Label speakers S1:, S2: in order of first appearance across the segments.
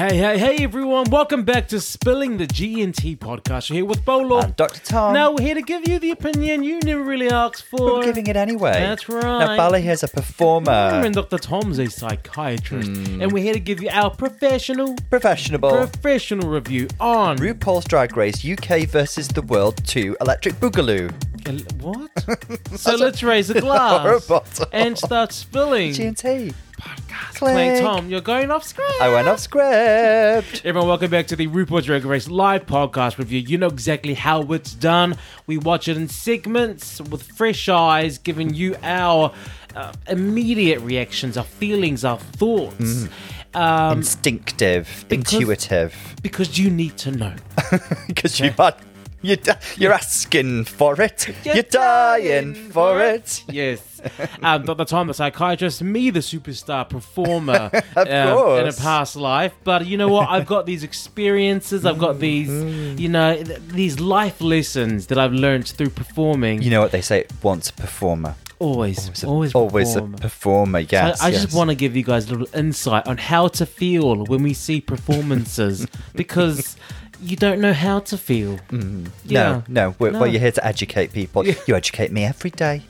S1: Hey, hey, hey, everyone! Welcome back to Spilling the G&T podcast. We're here with Paulo.
S2: And Dr. Tom.
S1: Now we're here to give you the opinion you never really asked for.
S2: We're giving it anyway.
S1: That's right.
S2: Now. Paulo here's a performer.
S1: Mm, and Dr. Tom's a psychiatrist, hmm. and we're here to give you our professional,
S2: Professional.
S1: professional review on
S2: RuPaul's Drag Race UK versus the World 2 Electric Boogaloo.
S1: What? so let's raise a glass and start spilling.
S2: G&T. Click.
S1: Tom, you're going off script.
S2: I went off script.
S1: Everyone, welcome back to the RuPaul's Drag Race live podcast review. You know exactly how it's done. We watch it in segments with fresh eyes, giving you our uh, immediate reactions, our feelings, our thoughts. Um,
S2: Instinctive.
S1: Because-
S2: intuitive.
S1: because you need to know.
S2: Because you are... You're, di- you're asking for it. You're, dying for it.
S1: Yes. Um, Dr. Tom, the psychiatrist, me, the superstar performer
S2: Of
S1: um, in a past life. But you know what? I've got these experiences, I've got these, you know, th- these life lessons that I've learned through performing.
S2: You know what they say? Once a performer.
S1: always,
S2: Always a,
S1: always,
S2: always a
S1: performer.
S2: yes.
S1: I, I just want to give you guys a little insight on how to feel when we see performances because you don't know how to feel. Yeah.
S2: No, no. We're,
S1: No.
S2: Well, you're here to educate people. You educate me every day.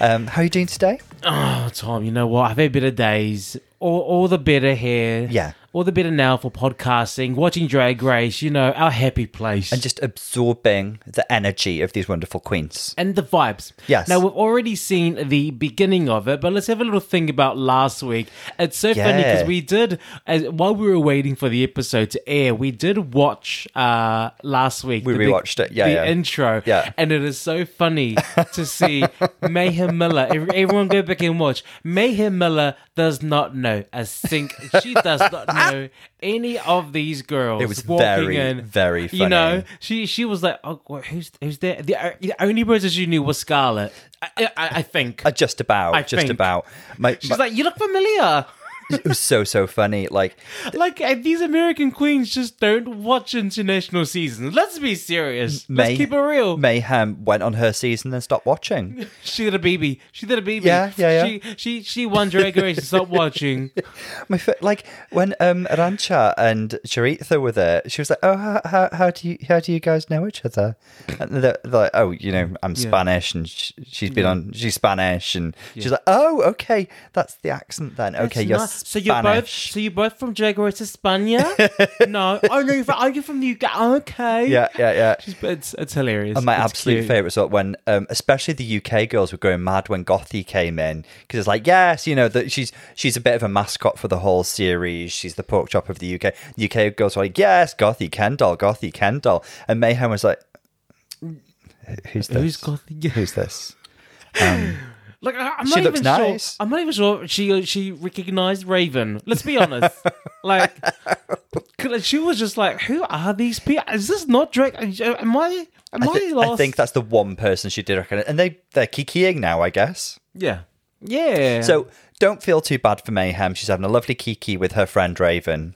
S2: Um, how are you doing today?
S1: Oh, Tom, you know what? I've had better days. All, all the better here.
S2: Yeah.
S1: All the better now for podcasting, watching Drag Race, you know, our happy place.
S2: And just absorbing the energy of these wonderful queens.
S1: and the vibes.
S2: Yes.
S1: Now we've already seen the beginning of it, but let's have a little think about last week. It's so funny because we did, as, while we were waiting for the episode to air, we did watch uh, last week.
S2: We
S1: the
S2: rewatched it. Yeah,
S1: the
S2: yeah.
S1: intro.
S2: Yeah.
S1: and it is so funny to see Mayhem Miller. Everyone go back and watch. Mayhem Miller does not know a sink. She does not know any of these girls.
S2: It was
S1: walking
S2: very,
S1: in.
S2: very
S1: You know, she she was like, oh, who's who's there? The, uh, the only person she knew was Scarlet. I, I, I think.
S2: Uh, just about.
S1: I
S2: just
S1: think.
S2: about. My,
S1: She's
S2: my-
S1: like, you look familiar.
S2: It was so, so funny. Like,
S1: Like uh, these American queens just don't watch international seasons. Let's be serious. Let's keep it real.
S2: Mayhem went on her season and stopped watching.
S1: She did a BB. She did a BB.
S2: Yeah, yeah, yeah.
S1: She she she won Drag Race and stopped watching.
S2: My fa- like when um Arantxa and Choriza were there, she was like, "Oh, how, how, how do you how do you guys know each other?" And they're, they're like, "Oh, you know, I'm Spanish, and sh- she's been on she's Spanish, and she's like, oh, okay, that's the accent then. Okay,
S1: It's
S2: you're
S1: not- so you're both
S2: Spanish."
S1: so you're both from Drag Race España? no. Oh no, you're from, are you from the UK? Okay.
S2: yeah, yeah, yeah.
S1: She's, it's it's hilarious.
S2: And my
S1: It's
S2: absolute
S1: cute.
S2: favorite was when, um, especially the UK girls were going mad when Gothy came in because it's like, yes, you know that she's she's a bit of a mascot for the whole series. She's the pork chop of the UK. UK girls were like, yes, Gothy Kendoll, Gothy Kendoll, and Mayhem was like, who's this?
S1: Who's Gothy?
S2: Who's this?
S1: Like I- I'm
S2: She
S1: not
S2: looks
S1: even
S2: nice.
S1: sure. I'm not even sure she uh, she recognized Raven. Let's be honest. like she was just like, "Who are these people? Is this not Drake? Am I? Am I,
S2: I,
S1: lost?"
S2: I think that's the one person she did recognize, and they they're kikiing now, I guess.
S1: yeah, yeah.
S2: So don't feel too bad for Mayhem. She's having a lovely kiki with her friend Raven.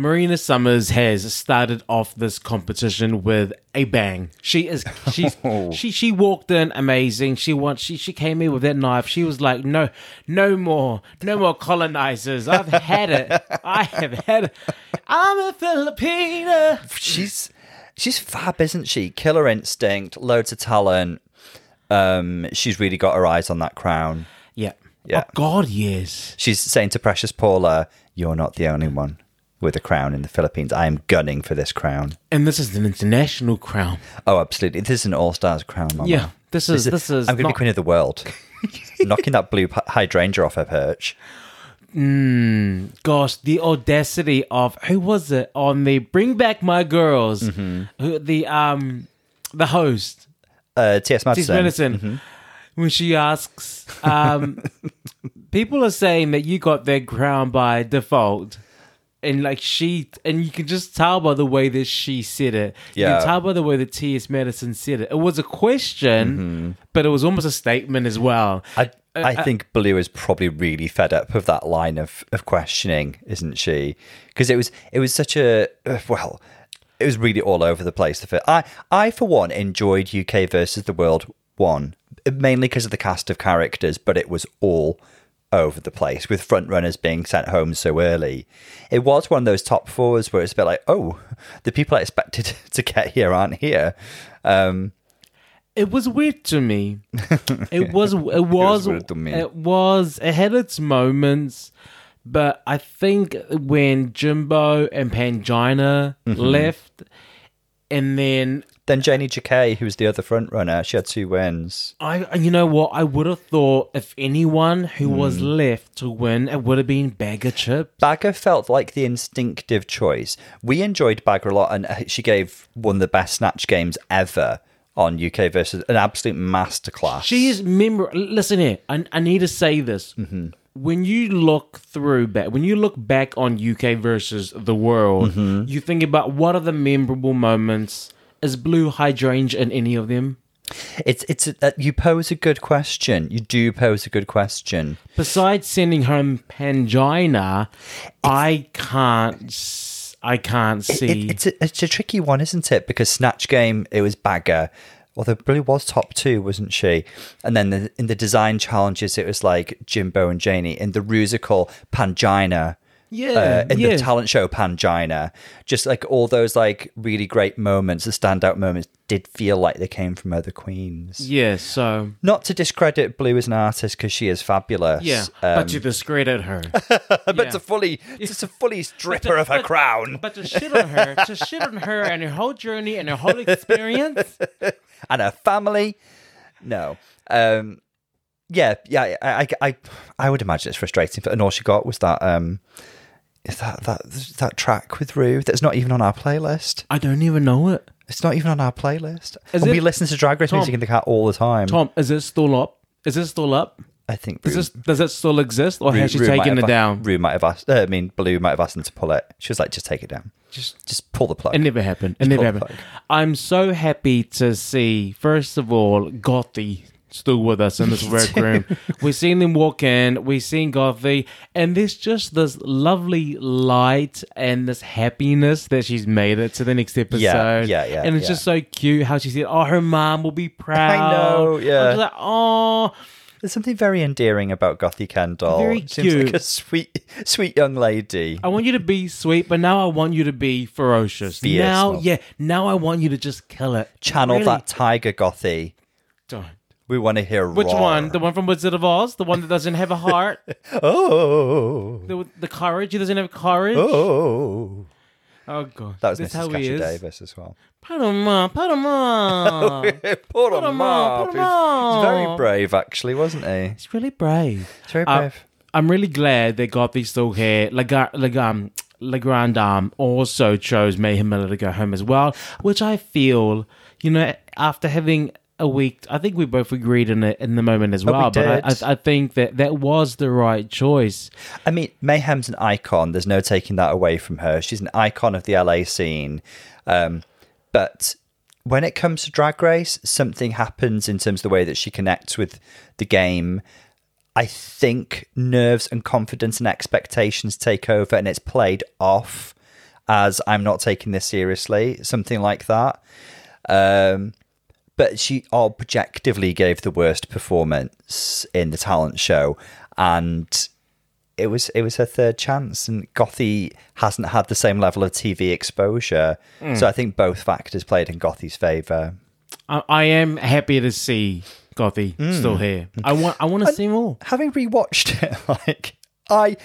S1: Marina Summers has started off this competition with a bang. She is she's she she walked in amazing. She wants she she came in with that knife. She was like, no, no more, no more colonizers. I've had it. I have had it. I'm a Filipina.
S2: she's she's fab, isn't she? Killer instinct, loads of talent. Um, she's really got her eyes on that crown.
S1: Yeah.
S2: Yeah.
S1: Oh God, yes.
S2: She's saying to Precious Paula, "You're not the only one with a crown in the Philippines. I am gunning for this crown."
S1: And this is an international crown.
S2: Oh, absolutely! This is an all-stars crown, Mama.
S1: Yeah, this is this is
S2: I'm going to
S1: not-
S2: be queen of the world. Knocking that blue hydrangea off her perch.
S1: Gosh, the audacity of who was it on the Bring Back My Girls?
S2: Mm-hmm.
S1: Who the um the host
S2: Uh, T.S. Madison. Mm-hmm.
S1: when she asks, um, people are saying that you got their crown by default. And like she, and you can just tell by the way that she said it. You
S2: Yeah.
S1: can tell by the way that T.S. madison said it. It was a question, but it was almost a statement as well.
S2: Mm-hmm. I, I think Blue is probably really fed up of that line of, of questioning, isn't she? Because it was it was such a uh, well, it was really all over the place. The fit. I I for one enjoyed UK versus the World one mainly because of the cast of characters, but it was all over the place with front runners being sent home so early. It was one of those top fours where it's a bit like, oh, the people I expected to get here aren't here. Um,
S1: It was weird to me. It was. It was.
S2: weird to me.
S1: It was. It had its moments, but I think when Jimbo and Pangina
S2: Mm-hmm.
S1: left, and then
S2: then Janey Jacké, who was the other front runner, she had two wins.
S1: I, you know what? I would have thought if anyone who was
S2: Hmm.
S1: left to win, it would have been Baga Chipz.
S2: Baga felt like the instinctive choice. We enjoyed Baga a lot, and uh, she gave one of the best snatch games ever on UK versus an absolute masterclass.
S1: She is memor. Listen here, I, I need to say this.
S2: Mm-hmm.
S1: When you look through back, when you look back on UK versus the world,
S2: Mm-hmm.
S1: you think about what are the memorable moments. Is Blue Hydrangea in any of them?
S2: It's it's uh, you pose a good question. You do pose a good question.
S1: Besides sending home Pangina, I can't. I can't see.
S2: It, it's a, it's a tricky one, isn't it? Because Snatch Game, it was Baga. Although Blue was top two, wasn't she? And then the, in the design challenges, it was like Jimbo and Janey. In the Rusical, Pangina.
S1: Yeah,
S2: uh, in
S1: yeah.
S2: the talent show Pangina, just like all those like really great moments, the standout moments, did feel like they came from other queens.
S1: yeah. So
S2: Not to discredit Blue as an artist because she is fabulous.
S1: yeah,
S2: um,
S1: but to discredit her.
S2: but
S1: yeah.
S2: to fully, just to fully strip her of her
S1: But-
S2: crown
S1: But to shit on her, to shit on her and her whole journey and her whole experience.
S2: and her family. No. Um, yeah, yeah. I, I, I, I would imagine it's frustrating. but And all she got was that, um, is that that that track with Ru that's not even on our playlist.
S1: I don't even know it.
S2: It's not even on our playlist.
S1: Is
S2: and we listen to Drag Race
S1: Tom.
S2: music in the car all the time.
S1: Tom, is it still up? Is it still up?
S2: I think
S1: Is
S2: Ru,
S1: this does it still exist, or
S2: Ru-
S1: has she
S2: Ru might
S1: taken
S2: have
S1: it
S2: a-
S1: down?
S2: Ru might have asked. Uh, I mean, Blue might have asked them to pull it. She was like, "Just take it down.
S1: Just
S2: Just pull the plug."
S1: it never happened. It never
S2: pull the
S1: happened.
S2: plug.
S1: I'm so happy to see. First of all, Gothy still with us in this workroom. We've seen them walk in. We've seen Gothy, and there's just this lovely light and this happiness that she's made it to the next episode.
S2: Yeah, yeah, yeah,
S1: And it's
S2: yeah.
S1: just so cute how she said, "Oh, her mom will be proud."
S2: I know, yeah.
S1: Like, "Oh."
S2: There's something very endearing about Gothy Kendoll.
S1: Very
S2: Seems like
S1: cute.
S2: a sweet, sweet young lady.
S1: I want you to be sweet, but now I want you to be ferocious.
S2: Fierce,
S1: now, yeah, now I want you to just kill it.
S2: Channel
S1: Really.
S2: that tiger Gothy. We want to hear
S1: Which
S2: roar.
S1: one? The one from Wizard of Oz? The one that doesn't have a heart?
S2: Oh,
S1: the, the courage? He doesn't have courage?
S2: oh.
S1: Oh, God.
S2: That was
S1: That's
S2: Mrs.
S1: how he
S2: Kasha
S1: is.
S2: Davis as well.
S1: Panama, Panama.
S2: Poor
S1: him
S2: him
S1: up,
S2: up.
S1: put
S2: He's,
S1: him
S2: he's very brave, actually, wasn't he?
S1: He's really brave.
S2: He's very
S1: Uh,
S2: brave.
S1: I'm really glad they got these still here. La Grande Dame also chose Mayhem Miller to go home as well, which I feel, you know, after having a week, I think we both agreed in it in the moment as
S2: we
S1: well. but I. I, I think that that was the right choice.
S2: I mean, Mayhem's an icon. There's no taking that away from her. She's an icon of the LA scene. Um, but when it comes to Drag Race, something happens in terms of the way that she connects with the game. I think nerves and confidence and expectations take over, and it's played off as I'm not taking this seriously, something like that. Um, but she oh, objectively gave the worst performance in the talent show, and it was it was her third chance. And Gothy hasn't had the same level of TV exposure, so hmm. I think both factors played in Gothy's favor.
S1: I, I am happy to see Gothy hmm. still here. I want I want to see more.
S2: Having rewatched it, like I,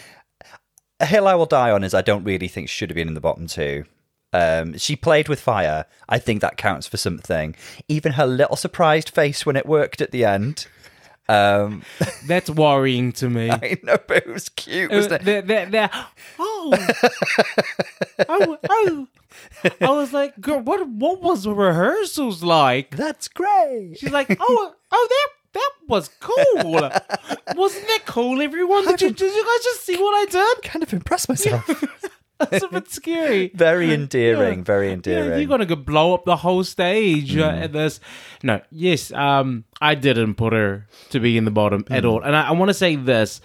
S2: a hill I will die on is I don't really think she should have been in the bottom two. Um, she played with fire. I think that counts for something. Even her little surprised face when it worked at the end. Um,
S1: That's worrying to me.
S2: I know, but it was cute,
S1: Uh,
S2: wasn't it?
S1: they're, they're, they're, oh, oh, oh. I was like, girl, what what was the rehearsals like?
S2: That's great.
S1: She's like, oh, oh, that that was cool. Wasn't that cool, everyone? Did you, did you guys just see what I did?
S2: kind of impressed myself.
S1: That's a bit scary.
S2: very endearing, very
S1: Yeah,
S2: endearing.
S1: you're gonna go blow up the whole stage uh, at this. No, yes, um, I didn't put her to be in the bottom at all, and I, I want to say this: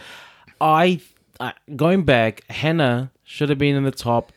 S1: I, uh, going back, Hannah should have been in the top.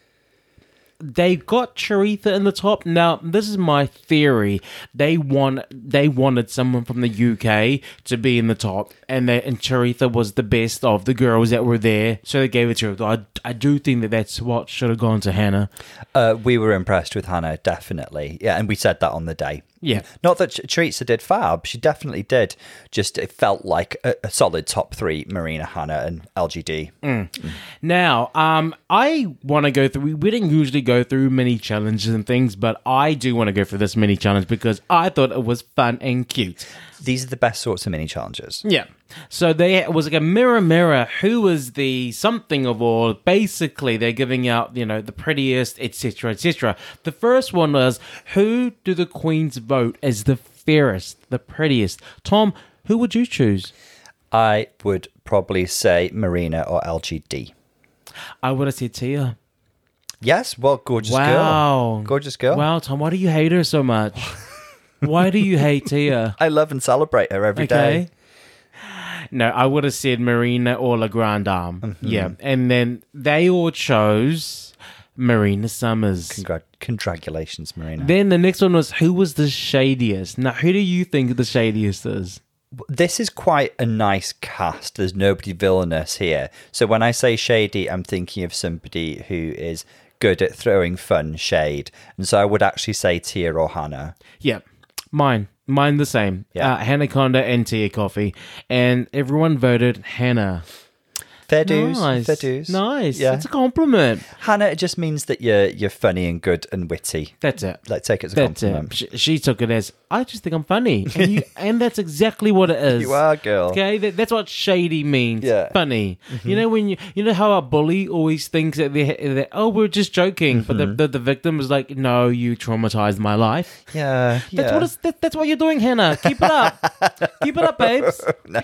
S1: They got Choriza in the top. Now, this is my theory. They want they wanted someone from the UK to be in the top, and they, and Choriza was the best of the girls that were there, so they gave it to her. I, I do think that that's what should have gone to Hannah.
S2: Uh, we were impressed with Hannah, definitely. Yeah, and we said that on the day.
S1: Yeah. Mm.
S2: Not that Teresa did fab, she definitely did. Just it felt like a, a solid top three: Marina, Hannah, and LGD. Mm. Mm.
S1: Now, um, I want to go through. We, we didn't usually go through many challenges and things, but I do want to go for this mini challenge because I thought it was fun and cute.
S2: These are the best sorts of mini challenges.
S1: Yeah. So there was like a mirror, mirror. Who was the something of all? Basically, they're giving out, you know, the prettiest, etc., etc. The first one was who do the queens vote as the fairest, the prettiest? Tom, who would you choose?
S2: I would probably say Marina or LGD.
S1: I would have said Tia.
S2: Yes, well, gorgeous
S1: Wow.
S2: girl. Gorgeous girl.
S1: Wow, Tom, why do you hate her so much? why do you hate Tia?
S2: I love and celebrate her every day.
S1: No, I would have said Marina or La Grande Dame.
S2: Mm-hmm.
S1: Yeah. And then they all chose Marina Summers.
S2: Congrat- congratulations, Marina.
S1: Then the next one was who was the shadiest? Now, who do you think the shadiest is?
S2: this is quite a nice cast. There's nobody villainous here. So when I say shady, I'm thinking of somebody who is good at throwing fun shade. And so I would actually say Tia or Hannah.
S1: Yeah, mine. Mine the same.
S2: Yeah.
S1: Uh, Hannah Conda and Tia Kofi. And everyone voted Hannah.
S2: Fair dues.
S1: Nice.
S2: Fair dues.
S1: Nice.
S2: Yeah.
S1: That's a compliment.
S2: Hannah, it just means that you're you're funny and good and witty.
S1: That's it.
S2: Like take it as a
S1: That's
S2: compliment.
S1: She, she took it as I just think I'm funny, and, you, and that's exactly what it is.
S2: You are, girl.
S1: Okay, that, that's what shady means.
S2: Yeah. Mm-hmm.
S1: funny. You know when you you know how a bully always thinks that they that oh we're just joking, but
S2: Mm-hmm.
S1: the, the the victim is like no you traumatized my life.
S2: Yeah.
S1: That's
S2: yeah.
S1: what it's, that, that's what you're doing, Hannah. Keep it up. Keep it up, babes.
S2: no.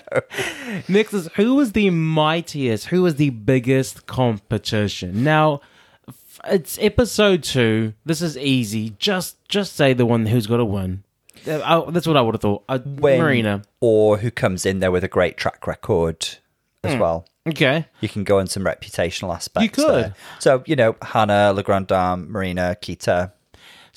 S1: Next is who was the mightiest? Who was the biggest competition? Now, it's episode two. This is easy. Just just say the one who's got to win. Uh, I- that's what I would have thought. Uh,
S2: When-
S1: Marina.
S2: Or who comes in there with a great track record as
S1: Hmm.
S2: well.
S1: Okay.
S2: You can go on some reputational aspects.
S1: You could.
S2: there. So, you know, Hannah, La Grande Dame, Marina, Keta.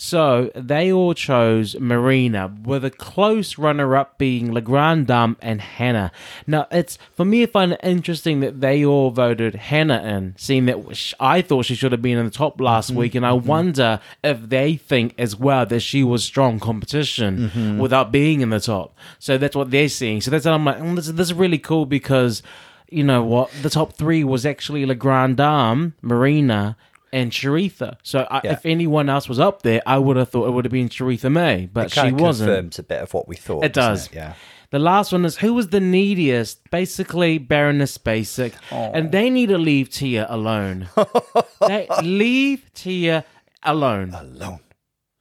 S1: So they all chose Marina, with a close runner-up being La Grande Dame and Hannah. Now, it's for me, I find it interesting that they all voted Hannah in, seeing that I thought she should have been in the top last mm-hmm. week, and I mm-hmm. wonder if they think as well that she was strong competition mm-hmm. without being in the top. So that's what they're seeing. So that's what I'm like, mm, this, this is really cool because you know what, the top three was actually La Grande Dame, Marina and Choriza. So I,
S2: Yeah.
S1: if anyone else was up there, I would have thought it would have been Choriza May, but she wasn't.
S2: confirms a bit of what we thought.
S1: It
S2: doesn't it? Yeah.
S1: The last one is who was the neediest? Basically, Baroness Basic, and they need to leave Tia alone. they leave Tia alone.
S2: Alone.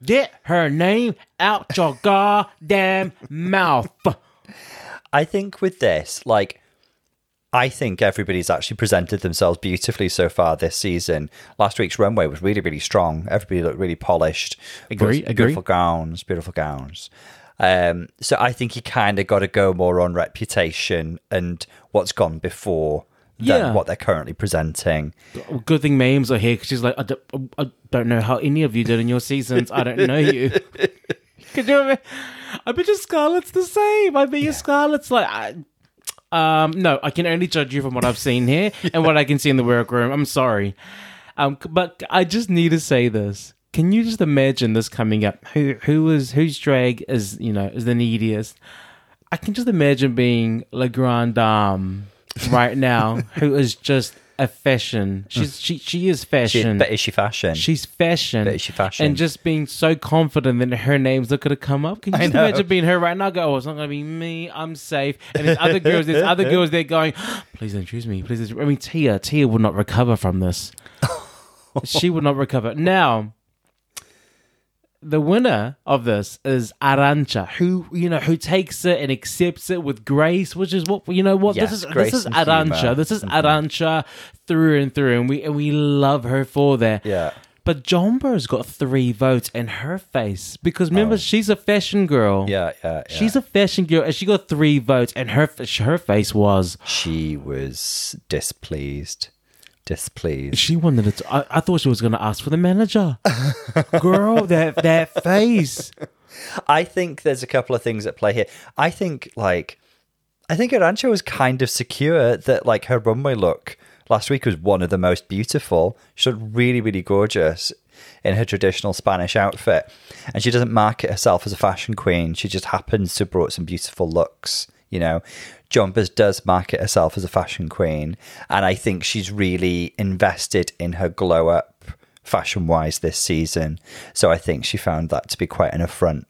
S1: Get her name out your goddamn mouth.
S2: I think with this, like, I think everybody's actually presented themselves beautifully so far this season. Last week's runway was really, really strong. Everybody looked really polished.
S1: Agree,
S2: Beautiful-
S1: agree.
S2: Beautiful gowns, beautiful gowns. Um, so I think you kind of got to go more on reputation and what's gone before than
S1: Yeah.
S2: what they're currently presenting.
S1: Good thing Mames are here because she's like, I don't, I don't know how any of you did in your seasons. I don't know you. Could you? I bet your Scarlet's the same. I bet your Scarlet's like. I, um, no, I can only judge you from what I've seen here and what I can see in the workroom. I'm sorry, um, but I just need to say this. Can you just imagine this coming up? Who who is whose drag is you know is the neediest? I can just imagine being La Grande Dame right now, who is just a fashion. She's she she is
S2: She,
S1: fashion.
S2: but is she fashion?
S1: She's fashion.
S2: But is she fashion?
S1: And just being so confident that her name's not to come up. Can you just imagine being her right now? Go, oh, it's not going to be me. I'm safe. And there's other girls, there's other girls there going, please don't choose me. Please don't choose-" I mean, Tia, Tia would not recover from this. she would not recover. Now, the winner of this is Arantxa, who you know who takes it and accepts it with grace, which is what you know. What
S2: Yes,
S1: this is.
S2: grace
S1: This is Arantxa.
S2: humour.
S1: This is Arantxa through and through, and we and we love her for that.
S2: Yeah.
S1: But Jonbers' got three votes in her face because remember oh. she's a fashion girl.
S2: Oh. yeah, yeah, yeah.
S1: She's a fashion girl, and she got three votes, and her her face was
S2: She was displeased. Displeased.
S1: She wanted it. To, I, I thought she was going to ask for the manager. Girl, that that face.
S2: I think there's a couple of things at play here. I think like I think Arantxa was kind of secure that like her runway look last week was one of the most beautiful. She looked really, really gorgeous in her traditional Spanish outfit. And she doesn't market herself as a fashion queen. She just happens to have brought some beautiful looks, you know. Jonbers does market herself as a fashion queen. And I think she's really invested in her glow up fashion wise this season. So I think she found that to be quite an affront.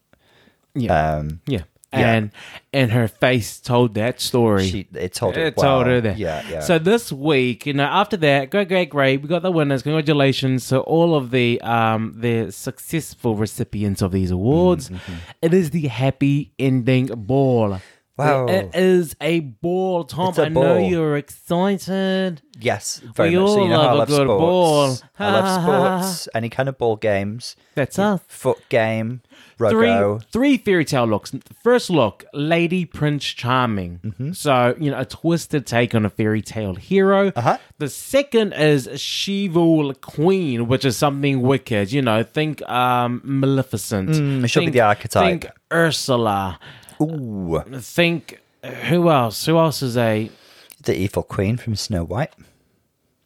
S1: Yeah.
S2: Um,
S1: yeah.
S2: yeah.
S1: And and her face told that story.
S2: she it told her
S1: it told her that.
S2: Yeah, yeah.
S1: So this week, you know, after that, great, great, great. We got the winners. Congratulations to all of the um the successful recipients of these awards.
S2: Mm-hmm.
S1: It is the happy ending ball.
S2: Wow.
S1: It is a ball, Tom.
S2: It's a
S1: I know
S2: ball.
S1: you're excited.
S2: Yes, very
S1: We
S2: much. so.
S1: all
S2: You know how I
S1: love a good
S2: sports.
S1: ball.
S2: I love sports. Any kind of ball games.
S1: That's us.
S2: Foot game.
S1: three three fairy tale looks. First look, Lady Prince Charming.
S2: Mm-hmm.
S1: So you know, a twisted take on a fairy tale hero.
S2: Uh-huh.
S1: The second is Shivul Queen, which is something wicked. You know, think um Maleficent.
S2: Mm, she'll be the archetype.
S1: Think Ursula.
S2: Ooh,
S1: Think who else? Who else is a
S2: the evil queen from Snow White.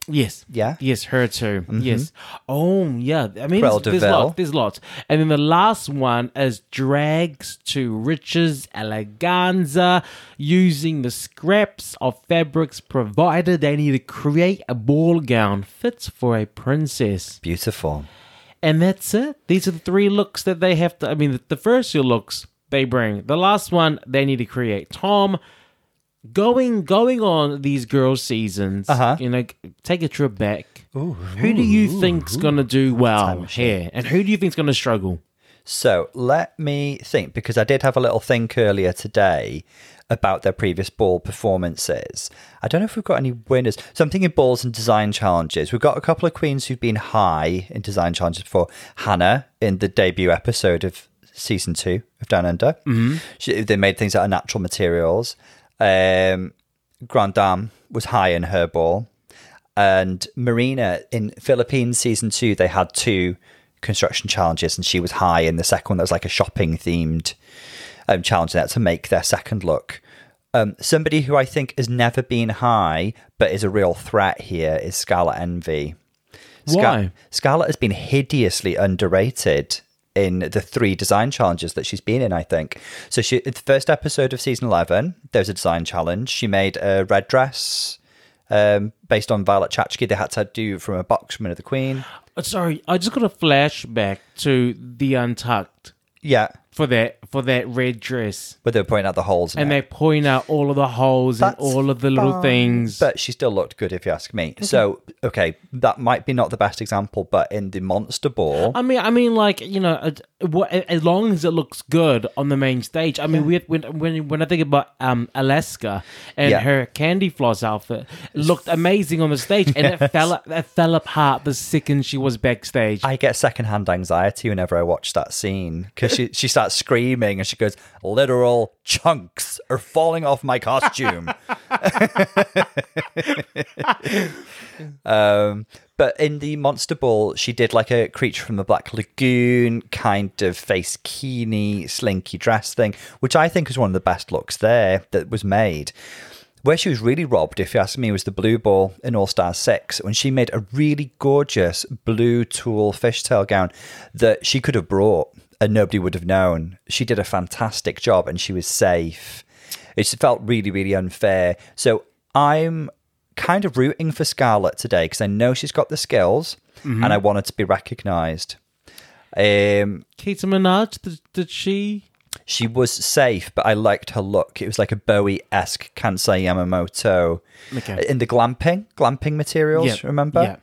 S1: Yes.
S2: Yeah? Mm-hmm.
S1: Yes, her too. Yes. Oh, yeah. I mean, there's, there's lots. There's lots. And then the last one is drags to riches eleganza using the scraps of fabrics provided. They need to create a ball gown fits for a princess.
S2: Beautiful.
S1: And that's it. These are the three looks that they have to. I mean, the, the first two looks they bring. The last one they need to create. Tom, going going on these girls seasons.
S2: Uh-huh.
S1: You know, take a trip back. who do you think's gonna do well here, and who do you think's gonna struggle?
S2: So let me think, because I did have a little think earlier today about their previous ball performances. I don't know if we've got any winners. So I'm thinking balls and design challenges. We've got a couple of queens who've been high in design challenges before. Hannah in the debut episode of season two of Down Under. Mm-hmm. She, they made things out of natural materials. Um, Grand Dame was high in her ball. And Marina in Philippines season two, they had two construction challenges, and she was high in the second one. That was like a shopping themed um, challenge. That to make their second look. Um, somebody who I think has never been high, but is a real threat here, is Scarlet Envy.
S1: Why?
S2: Scarlet has been hideously underrated in the three design challenges that she's been in, I think. So she the first episode of season eleven, there was a design challenge. She made a red dress um, based on Violet Chachki. They had to do from a box from the Queen.
S1: Uh, Sorry, I just got a flashback to the Untucked
S2: Yeah.
S1: for that for that red dress,
S2: But they were pointing out the holes
S1: and
S2: it.
S1: they point out all of the holes
S2: That's
S1: and all of the little
S2: fine,
S1: things.
S2: But she still looked good, if you ask me. So, okay, that might be not the best example, but in the Monster Ball,
S1: I mean, I mean, like you know, uh, what, as long as it looks good on the main stage. I mean, we when when when I think about um Alaska and
S2: Yeah.
S1: her candy floss outfit, it looked amazing on the stage, and it fell it fell apart the second she was backstage.
S2: I get secondhand anxiety whenever I watch that scene because she, she starts screaming and she goes, literal chunks are falling off my costume. um, but in the Monster Ball, she did like a creature from the Black Lagoon kind of face keeny, slinky dress thing, which I think is one of the best looks there that was made. Where she was really robbed, if you ask me, was the blue ball in All Star 6 when she made a really gorgeous blue tulle fishtail gown that she could have brought and nobody would have known. She did a fantastic job and she was safe. It felt really, really unfair. So I'm kind of rooting for Scarlet today because I know she's got the skills and I want her to be recognized. Um,
S1: Keta Minaj, did, did she?
S2: she was safe, but I liked her look. It was like a Bowie esque Kansai Yamamoto
S1: Okay.
S2: in the glamping, glamping materials.
S1: Yeah,
S2: Remember?
S1: yeah.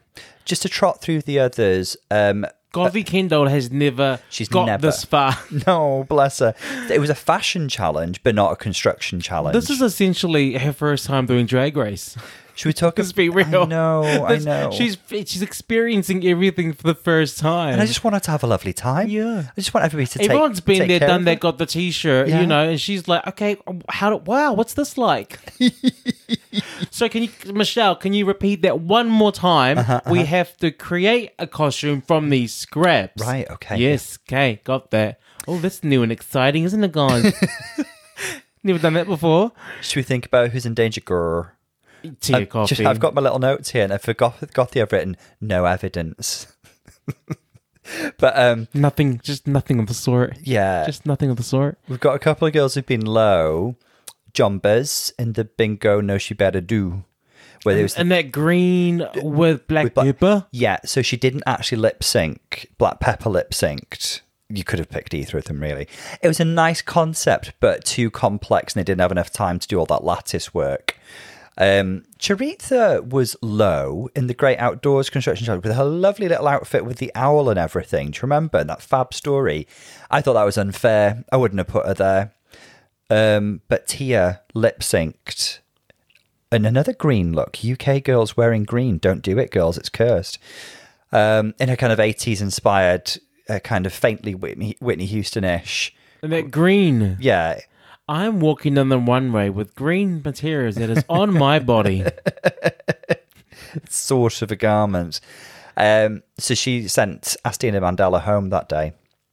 S2: Just to trot through the others. Um,
S1: Gothy Kendoll has never
S2: She's
S1: got
S2: never-
S1: this far.
S2: no, bless her. It was a fashion challenge, but not a construction challenge.
S1: This is essentially her first time doing Drag Race.
S2: Should we talk?
S1: Let's be real.
S2: I know, I know.
S1: She's she's experiencing everything for the first time.
S2: and I just want her to have a lovely time.
S1: Yeah.
S2: I just want everybody to take.
S1: Everyone's been
S2: take
S1: there, done that, got the T-shirt,
S2: Yeah.
S1: you know, and she's like, okay, how? Do, wow, what's this like? so can you, Michelle? Can you repeat that one more time?
S2: Uh-huh,
S1: We have to create a costume from these scraps.
S2: Right, okay.
S1: Yes. Okay. Got that. Oh, that's new and exciting, isn't it, guys? Never done that before.
S2: Should we think about who's in danger? Grr.
S1: Tea
S2: I've,
S1: coffee.
S2: just- I've got my little notes here, and I forgot Gothy. I've written no evidence. but um,
S1: nothing. Just nothing of the sort.
S2: yeah,
S1: Just nothing of the sort.
S2: we've got a couple of girls who've been low. Jonbers in the bingo. No, she better do. Where there was
S1: And that green with black
S2: with black-
S1: pepper.
S2: Yeah, so she didn't actually lip sync. Black Peppa lip synced. You could have picked either of them, really. It was a nice concept, but too complex, and they didn't have enough time to do all that lattice work. Um, Choriza was low in the Great Outdoors construction job with her lovely little outfit with the owl and everything. Do you remember that fab story? I thought that was unfair. I wouldn't have put her there. Um, but Tia lip synced. And another green look. UK girls wearing green. Don't do it, girls. It's cursed. Um, in her kind of 80s inspired, uh, kind of faintly Whitney, Whitney Houston ish.
S1: And that green.
S2: Yeah.
S1: I'm walking down the runway with green materials that is on my body.
S2: sort of a garment. Um, so she sent Asttina Mandella home that day.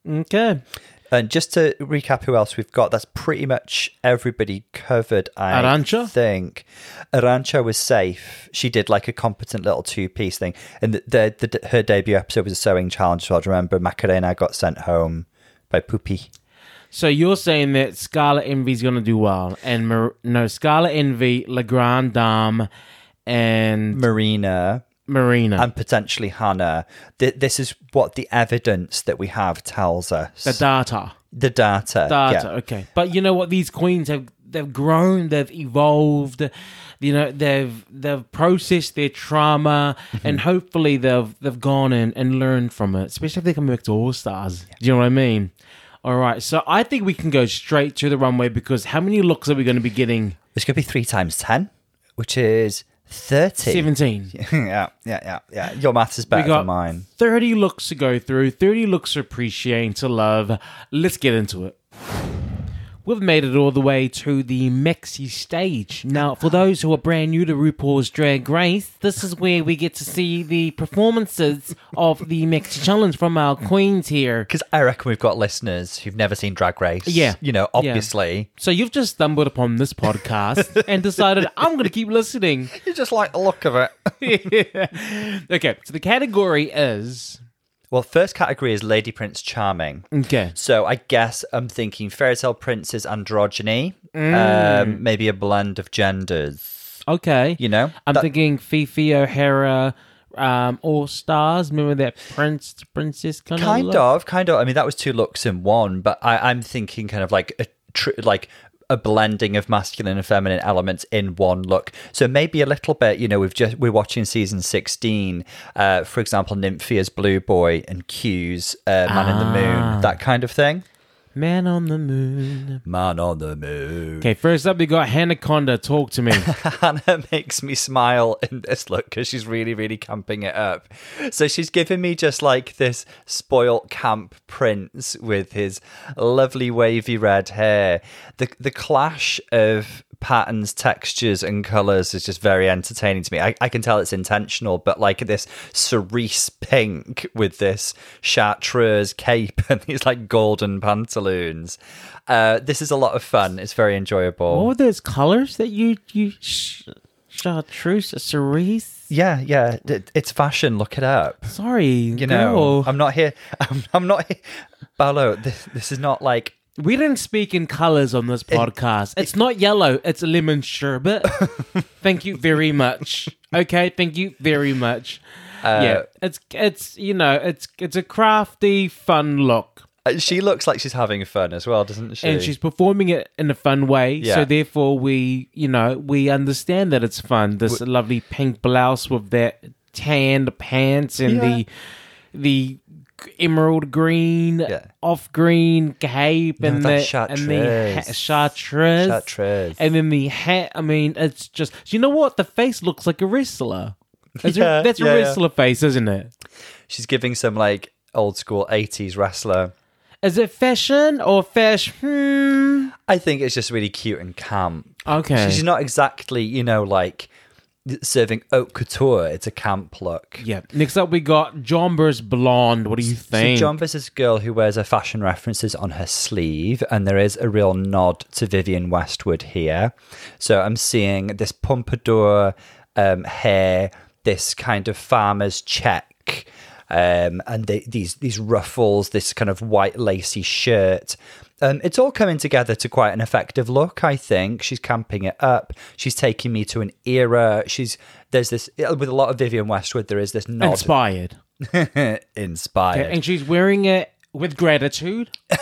S1: Okay.
S2: And just to recap who else we've got, that's pretty much everybody covered, I think. Arantxa was safe. She did like a competent little two piece thing. And the, the, the, her debut episode was a sewing challenge. So I remember Macarena got sent home by Poopy.
S1: So you're saying that Scarlet Envy's going to do well, and Mar- no Scarlet Envy, La Grande Dame, and
S2: Marina
S1: Marina.
S2: and potentially Hannah. Th- this is what the evidence that we have tells us.
S1: the data,
S2: the data.
S1: data.
S2: yeah.
S1: Okay, but you know what? These queens have they've grown, they've evolved. You know, they've they've processed their trauma,
S2: Mm-hmm.
S1: and hopefully they've they've gone in and learned from it. Especially if they come back to All Stars. Do you know what I mean? All right, so I think we can go straight to the runway because how many looks are we going to be getting?
S2: It's going to be three times 10, which is 30.
S1: 17.
S2: yeah, yeah, yeah, yeah. Your maths is better
S1: got
S2: than mine.
S1: 30 looks to go through, 30 looks to appreciate, to love. Let's get into it. We've made it all the way to the Mexi stage. Now, for those who are brand new to RuPaul's Drag Race, this is where we get to see the performances of the Maxi Challenge from our queens here.
S2: Because I reckon we've got listeners who've never seen Drag Race.
S1: Yeah.
S2: You know, obviously.
S1: So you've just stumbled upon this podcast and decided, I'm going to keep listening.
S2: You just like the look of it.
S1: Okay, so the category is.
S2: Well, first category is Lady Prince Charming.
S1: Okay.
S2: So I guess I'm thinking Fairy Tale Princess androgyny,
S1: Mm.
S2: um, maybe a blend of genders.
S1: Okay.
S2: You know,
S1: I'm
S2: That-
S1: thinking Phi Phi O'Hara, um, All Stars. Remember that prince princess kind,
S2: kind
S1: of.
S2: of, kind of. I mean, that was two looks in one, but I, I'm thinking kind of like a tr- like a blending of masculine and feminine elements in one look. So maybe a little bit. You know, we've just we're watching season 16. Uh, for example, Nymphia's Blue Boy and Q's uh, Man in the
S1: Ah.
S2: Moon, that kind of thing.
S1: Man on the moon.
S2: Man on the moon.
S1: Okay, first up we got Hannah Conda. Talk to me.
S2: Hannah makes me smile in this look because she's really, really camping it up. So she's giving me just like this spoilt camp prince with his lovely wavy red hair. The the clash of patterns, textures, and colours is just very entertaining to me. I, I can tell it's intentional, but like this cerise pink with this chartreuse cape and these like golden pantaloons. Uh, this is a lot of fun. It's very enjoyable.
S1: what were those colors that you you sh- chartreuse cerise?
S2: Yeah, yeah, it- it's fashion. Look it up.
S1: Sorry,
S2: You know. I'm not here. I'm, I'm not here. This, this is not like.
S1: We didn't speak in colors on this podcast. it's not yellow. It's lemon sherbet. thank you very much. Okay, thank you very much.
S2: Uh,
S1: yeah, it's it's you know it's it's a crafty, fun look.
S2: uh, She looks like she's having fun as well, doesn't she?
S1: and she's performing it in a fun way.
S2: Yeah.
S1: So therefore, we you know we understand that it's fun. This lovely pink blouse with that tanned pants and
S2: Yeah.
S1: the the emerald green
S2: Yeah.
S1: off green cape
S2: No,
S1: and the
S2: that's
S1: and the ha-
S2: chartreuse.
S1: chartreuse.
S2: Chartreuse.
S1: and then the hat. I mean, it's just you know what the face looks like a wrestler. That's,
S2: Yeah,
S1: a, that's
S2: yeah,
S1: a wrestler face, isn't it?
S2: She's giving some like old school 80s wrestler.
S1: Is it fashion or fashion? Hmm.
S2: I think it's just really cute and camp.
S1: Okay.
S2: She's not exactly, you know, like serving haute couture. It's a camp look.
S1: Yeah. Next up, we got Jonbers Blonde. What do you
S2: So
S1: think?
S2: John is this girl who wears her fashion references on her sleeve, and there is a real nod to Vivienne Westwood here. So I'm seeing this pompadour um, hair, this kind of farmer's check, um, and the, these these ruffles, this kind of white lacy shirt. Um, it's all coming together to quite an effective look, I think. She's camping it up. She's taking me to an era. She's there's this with a lot of Vivienne Westwood. There is this nod
S1: Inspired.
S2: inspired.
S1: Okay, and she's wearing it with gratitude.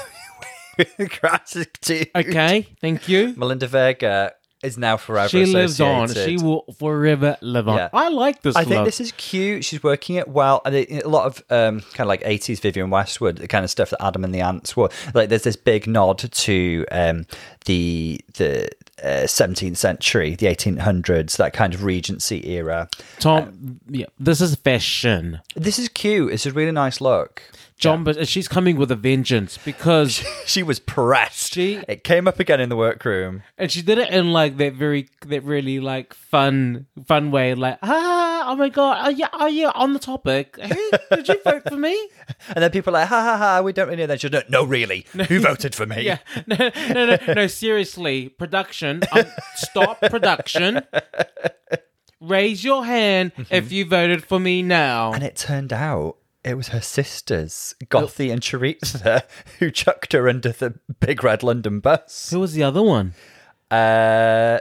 S2: Gratitude.
S1: Okay, thank you.
S2: Melinda Vega is now forever
S1: She lives on. She will forever live on.
S2: Yeah.
S1: I like this
S2: I think this is cute. She's working it well. And it- a lot of um, kind of like 80s Vivienne Westwood, the kind of stuff that Adam and the Ants were. Like there's this big nod to um, the the uh, 17th century, the 1800s, that kind of Regency era.
S1: Tom, yeah, this is fashion.
S2: This is cute. It's a really nice look.
S1: John, but she's coming with a vengeance because,
S2: She was pressed.
S1: She-
S2: it came up again in the workroom.
S1: and she did it in like that very, that really like fun, fun way. Like, ah, oh my god, are you, are you on the topic? Hey, did you vote for me?
S2: And then people are like, ha ha ha, we don't really know that. She's like, no, really. Who voted for me?
S1: Yeah, no, no, no, no. Seriously, production, um, stop production. Raise your hand if you voted for me now.
S2: And it turned out it was her sisters, Gothy and Choriza, who chucked her under the big red London bus.
S1: Who was the other one?
S2: Uh,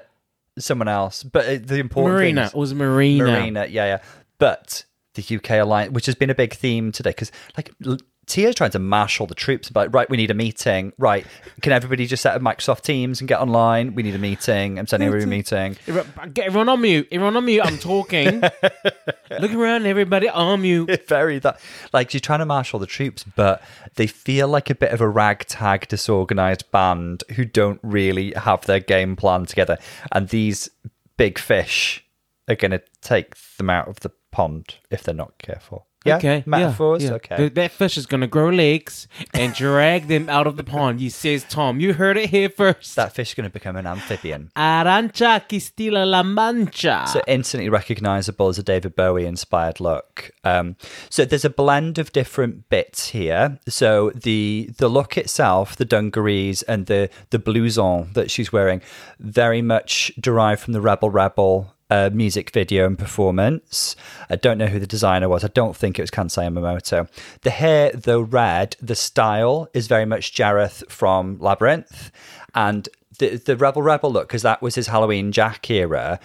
S2: someone else. But uh, the important thing
S1: Marina.
S2: is-
S1: It was Marina.
S2: Marina, yeah, yeah. But the UK alliance, which has been a big theme today, because like L- Tia's trying to mash all the troops. Like, right, we need a meeting. Right, can everybody just set up Microsoft Teams and get online? We need a meeting. I'm sending everybody a meeting.
S1: Everyone- Get everyone on mute. Everyone on mute. I'm talking. Look around, everybody on mute.
S2: very that like she's trying to marshal the troops, but they feel like a bit of a ragtag, disorganized band who don't really have their game plan together. And these big fish are going to take them out of the pond if they're not careful. Yeah,
S1: Okay. yeah,
S2: metaphors.
S1: yeah.
S2: Okay,
S1: Th- that fish is gonna grow legs and drag them out of the pond. You says Tom. You heard it here first.
S2: that fish is going to become an amphibian.
S1: Arantxa Castilla La Mancha.
S2: So instantly recognizable as a David Bowie inspired look. Um, so there's a blend of different bits here. So the the look itself, the dungarees and the the blouson that she's wearing, very much derived from the Rebel Rebel. Uh, music video and performance. I don't know who the designer was. I don't think it was Kansai Yamamoto. The hair, though red, the style is very much Jareth from Labyrinth, and the the Rebel Rebel look because that was his Halloween Jack era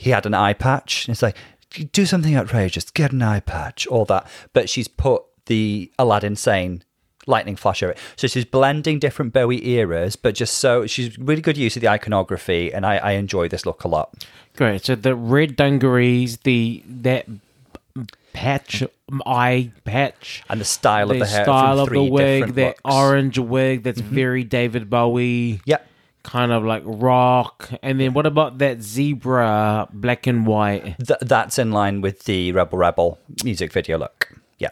S2: he had an eye patch. It's like, do something outrageous, get an eye patch, all that. But she's put the Aladdin Sane lightning flash over it. So she's blending different Bowie eras, but just so she's really good use of the iconography, and I, I enjoy this look a lot.
S1: Great. So the red dungarees, the that patch eye patch,
S2: And the style of
S1: the
S2: the hair
S1: style of the wig, that
S2: looks. Mm-hmm.
S1: orange wig that's very David Bowie.
S2: Yep.
S1: Kind of like rock, and then what about that zebra black and white?
S2: Th- that's in line with the Rebel Rebel music video look. Yeah.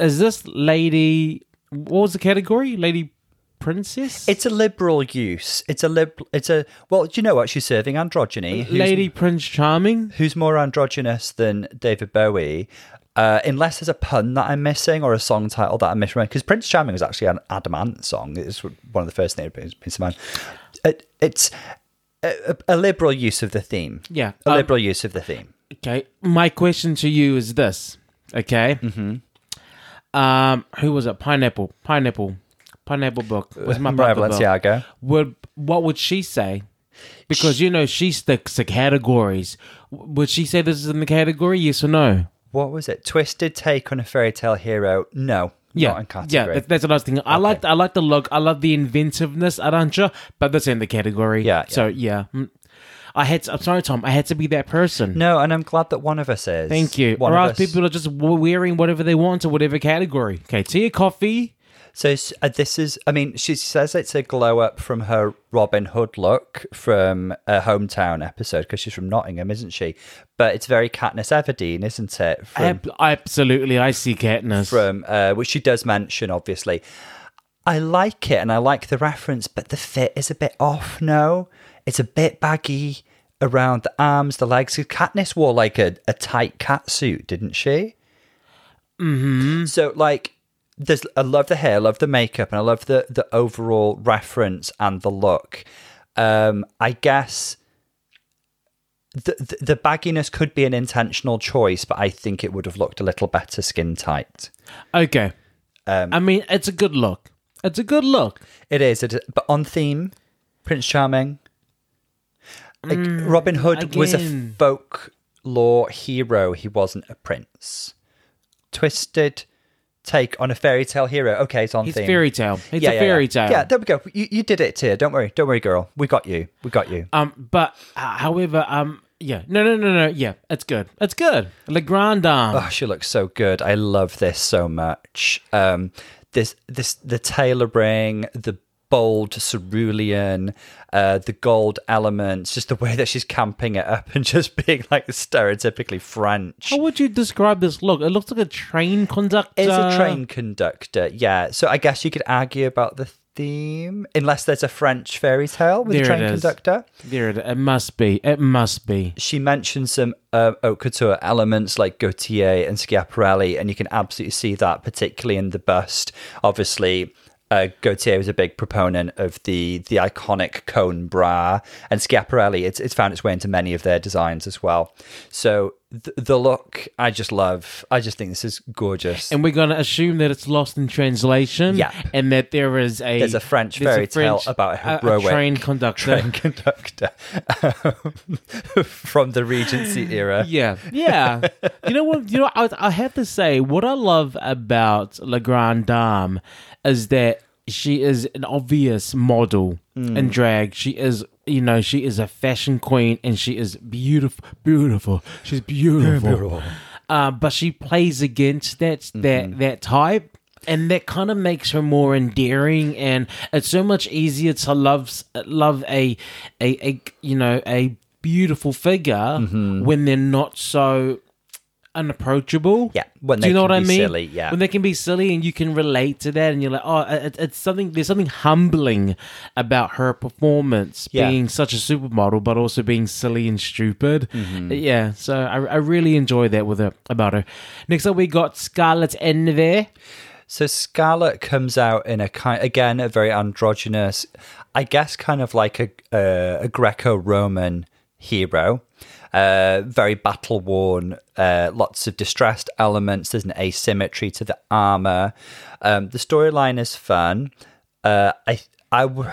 S1: Is this lady? What was the category? Lady princess?
S2: It's a liberal use. It's a lib. It's a well. Do you know what she's serving? Androgyny. Who's-
S1: Lady Prince Charming.
S2: who's more androgynous than David Bowie? Uh, unless there's a pun that I'm missing or a song title that I'm missing, because Prince Charming was actually an Adam Adamant song. It's one of the first things that brings to mind. It, it's a, a liberal use of the theme.
S1: Yeah.
S2: a
S1: Um,
S2: liberal use of the theme.
S1: Okay. My question to you is this. Okay. Mm-hmm. Um, who was it? Pineapple. Pineapple. Pineapple book. Was my brother.
S2: Balenciaga.
S1: Would what would she say? Because you know she sticks to categories. Would she say this is in the category? Yes or no?
S2: What was it? Twisted take on a fairy tale hero? No,
S1: Yeah,
S2: not in
S1: yeah. That, that's what I was thinking. I like I like the look. I love the inventiveness, Arantxa, but that's in the category.
S2: Yeah,
S1: So yeah, Mm. I had. To, I'm sorry, Tom. I had to be that person.
S2: no, and I'm glad that one of us is.
S1: Thank you.
S2: One
S1: or else
S2: us-
S1: people are just wearing whatever they want to whatever category. Okay, Tia Kofi.
S2: So uh, this is, I mean, she says it's a glow up from her Robin Hood look from a hometown episode because she's from Nottingham, isn't she? But it's very Katniss Everdeen, isn't it? From,
S1: Ab- absolutely, I see Katniss.
S2: from uh, which she does mention, obviously. I like it and I like the reference, but the fit is a bit off. No, it's a bit baggy around the arms, the legs. Katniss wore like a, a tight cat suit, didn't she? Mm-hmm. So like, there's I love the hair, I love the makeup, and I love the the overall reference and the look. Um, I guess the, the the bagginess could be an intentional choice, but I think it would have looked a little better skin tight.
S1: Okay.
S2: Um,
S1: I mean, it's a good look. It's a good look.
S2: It is, it, but on theme, Prince Charming. Like, Robin Hood was a
S1: Mm, again.
S2: folklore hero. He wasn't a prince. Twisted take on a fairy tale hero. Okay, it's on
S1: He's
S2: theme.
S1: fairy tale. It's a fairy tale.
S2: Yeah, there we go. You, you did it, Tia. Don't worry. Don't worry, girl. We got you. We got you.
S1: Um, but uh, however, um, yeah, no, no, no, no, yeah, it's good. It's good. La Grande Dame.
S2: Oh, she looks so good. I love this so much. Um, this, this, the tailoring, the bold cerulean, uh, the gold elements, just the way that she's camping it up and just being like stereotypically French.
S1: How would you describe this look? It looks like a train conductor.
S2: It's a train conductor, yeah. So I guess you could argue about the theme, unless there's a French fairy tale with
S1: There
S2: a train conductor.
S1: There, it, it must be. It must be.
S2: she mentioned some uh, haute couture elements like Gaultier and Schiaparelli, and you can absolutely see that, particularly in the bust. Obviously, uh, Gaultier was a big proponent of the the iconic cone bra, and Schiaparelli it's it's found its way into many of their designs as well. So th- the look, I just love. I just think this is gorgeous.
S1: And we're going to assume that it's lost in translation.
S2: Yeah.
S1: And that there is a.
S2: There's a French
S1: there's
S2: fairy tale about a
S1: a, a train conductor.
S2: train conductor from the Regency era.
S1: Yeah, yeah. you know what? You know, I, I have to say, what I love about La Grande Dame is that she is an obvious model in mm. drag. She is, you know, she is a fashion queen, and she is beautiful, beautiful. She's beautiful. Uh, but she plays against that that that type. And that kind of makes her more endearing, and it's so much easier to love love a a, a you know a beautiful figure when they're not so unapproachable.
S2: Yeah, when
S1: Do you know
S2: can
S1: what I
S2: be
S1: mean?
S2: silly, yeah.
S1: when they can be silly and you can relate to that, and you're like, oh, it, it's something. There's something humbling about her performance
S2: Yeah.
S1: being such a supermodel, but also being silly and stupid.
S2: Mm-hmm.
S1: Yeah, so I, I really enjoy that with her about her. Next up, we got Scarlet Envy.
S2: So Scarlet comes out in a kind again a very androgynous, I guess, kind of like a a, a Greco-Roman hero, uh, very battle worn, uh, lots of distressed elements. There's an asymmetry to the armor. Um, the storyline is fun. Uh, I I w-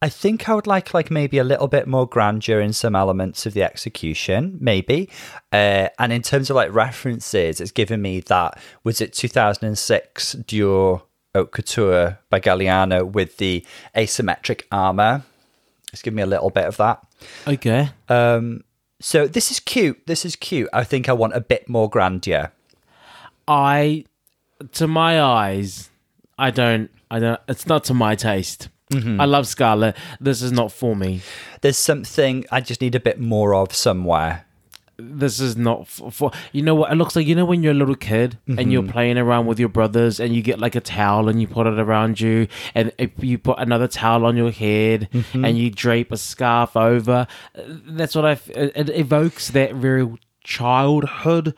S2: I think I would like like maybe a little bit more grandeur in some elements of the execution, maybe. Uh, and in terms of like references, it's given me that was it 2006 Dior Haute Couture by Galliano with the asymmetric armor. It's given me a little bit of that.
S1: Okay.
S2: Um, so this is cute. This is cute. I think I want a bit more grandeur.
S1: I, to my eyes, I don't. I don't. It's not to my taste.
S2: Mm-hmm.
S1: I love Scarlet. This is not for me.
S2: There's something I just need a bit more of somewhere.
S1: This is not for, for you know what it looks like you know when you're a little kid and
S2: Mm-hmm.
S1: you're playing around with your brothers and you get like a towel and you put it around you and if you put another towel on your head
S2: Mm-hmm.
S1: and you drape a scarf over that's what i it evokes that very childhood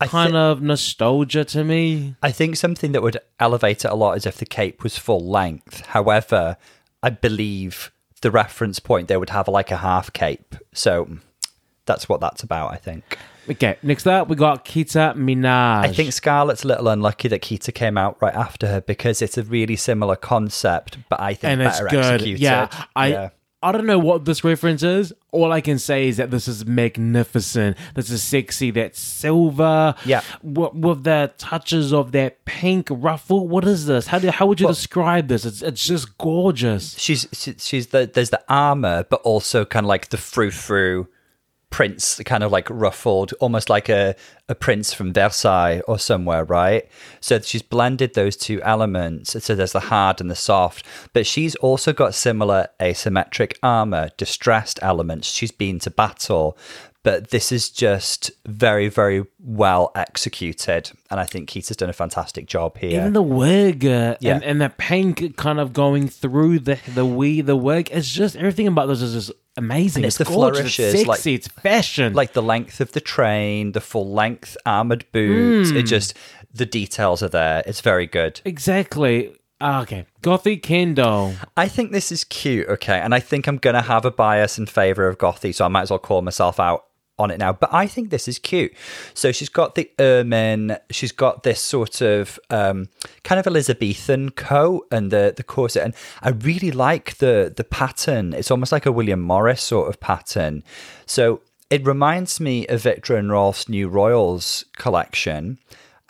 S1: kind
S2: thi-
S1: of nostalgia to me
S2: I think something that would elevate it a lot is if the cape was full length. However, I believe the reference point they would have like a half cape. So that's what that's about, I think.
S1: okay next up we got Keta Minaj
S2: I think Scarlet's a little unlucky that Keta came out right after her because it's a really similar concept, but I think
S1: and it's
S2: better
S1: good.
S2: executed.
S1: Yeah, I
S2: Yeah.
S1: I don't know what this reference is. All I can say is that this is magnificent. This is sexy. That silver,
S2: Yeah.
S1: with, with the touches of that pink ruffle. What is this? How do how would you describe this? It's it's just gorgeous.
S2: she's she's the there's the armor, but also kind of like the frou frou prince, kind of like ruffled, almost like a a prince from Versailles or somewhere, right? So she's blended those two elements. So there's the hard and the soft, but she's also got similar asymmetric armor, distressed elements. She's been to battle. but this is just very, very well executed. And I think Keta has done a fantastic job here.
S1: Even the wig uh,
S2: Yeah.
S1: and, and the paint kind of going through the the we the wig. It's just everything about this is just amazing.
S2: It's
S1: it's
S2: the
S1: gorgeous,
S2: flourishes,
S1: it's
S2: like-
S1: it's fashion.
S2: like the length of the train, the full length armored boots.
S1: Hmm.
S2: It just, the details are there. It's very good.
S1: exactly. Ah, okay, Gothy Kendoll.
S2: I think this is cute, okay, and I think I'm gonna have a bias in favor of Gothy, so I might as well call myself out on it now. But I think this is cute. So she's got the ermine, she's got this sort of um, kind of Elizabethan coat and the the corset, and I really like the the pattern. It's almost like a William Morris sort of pattern. So it reminds me of Viktor and Rolf's New Royals collection.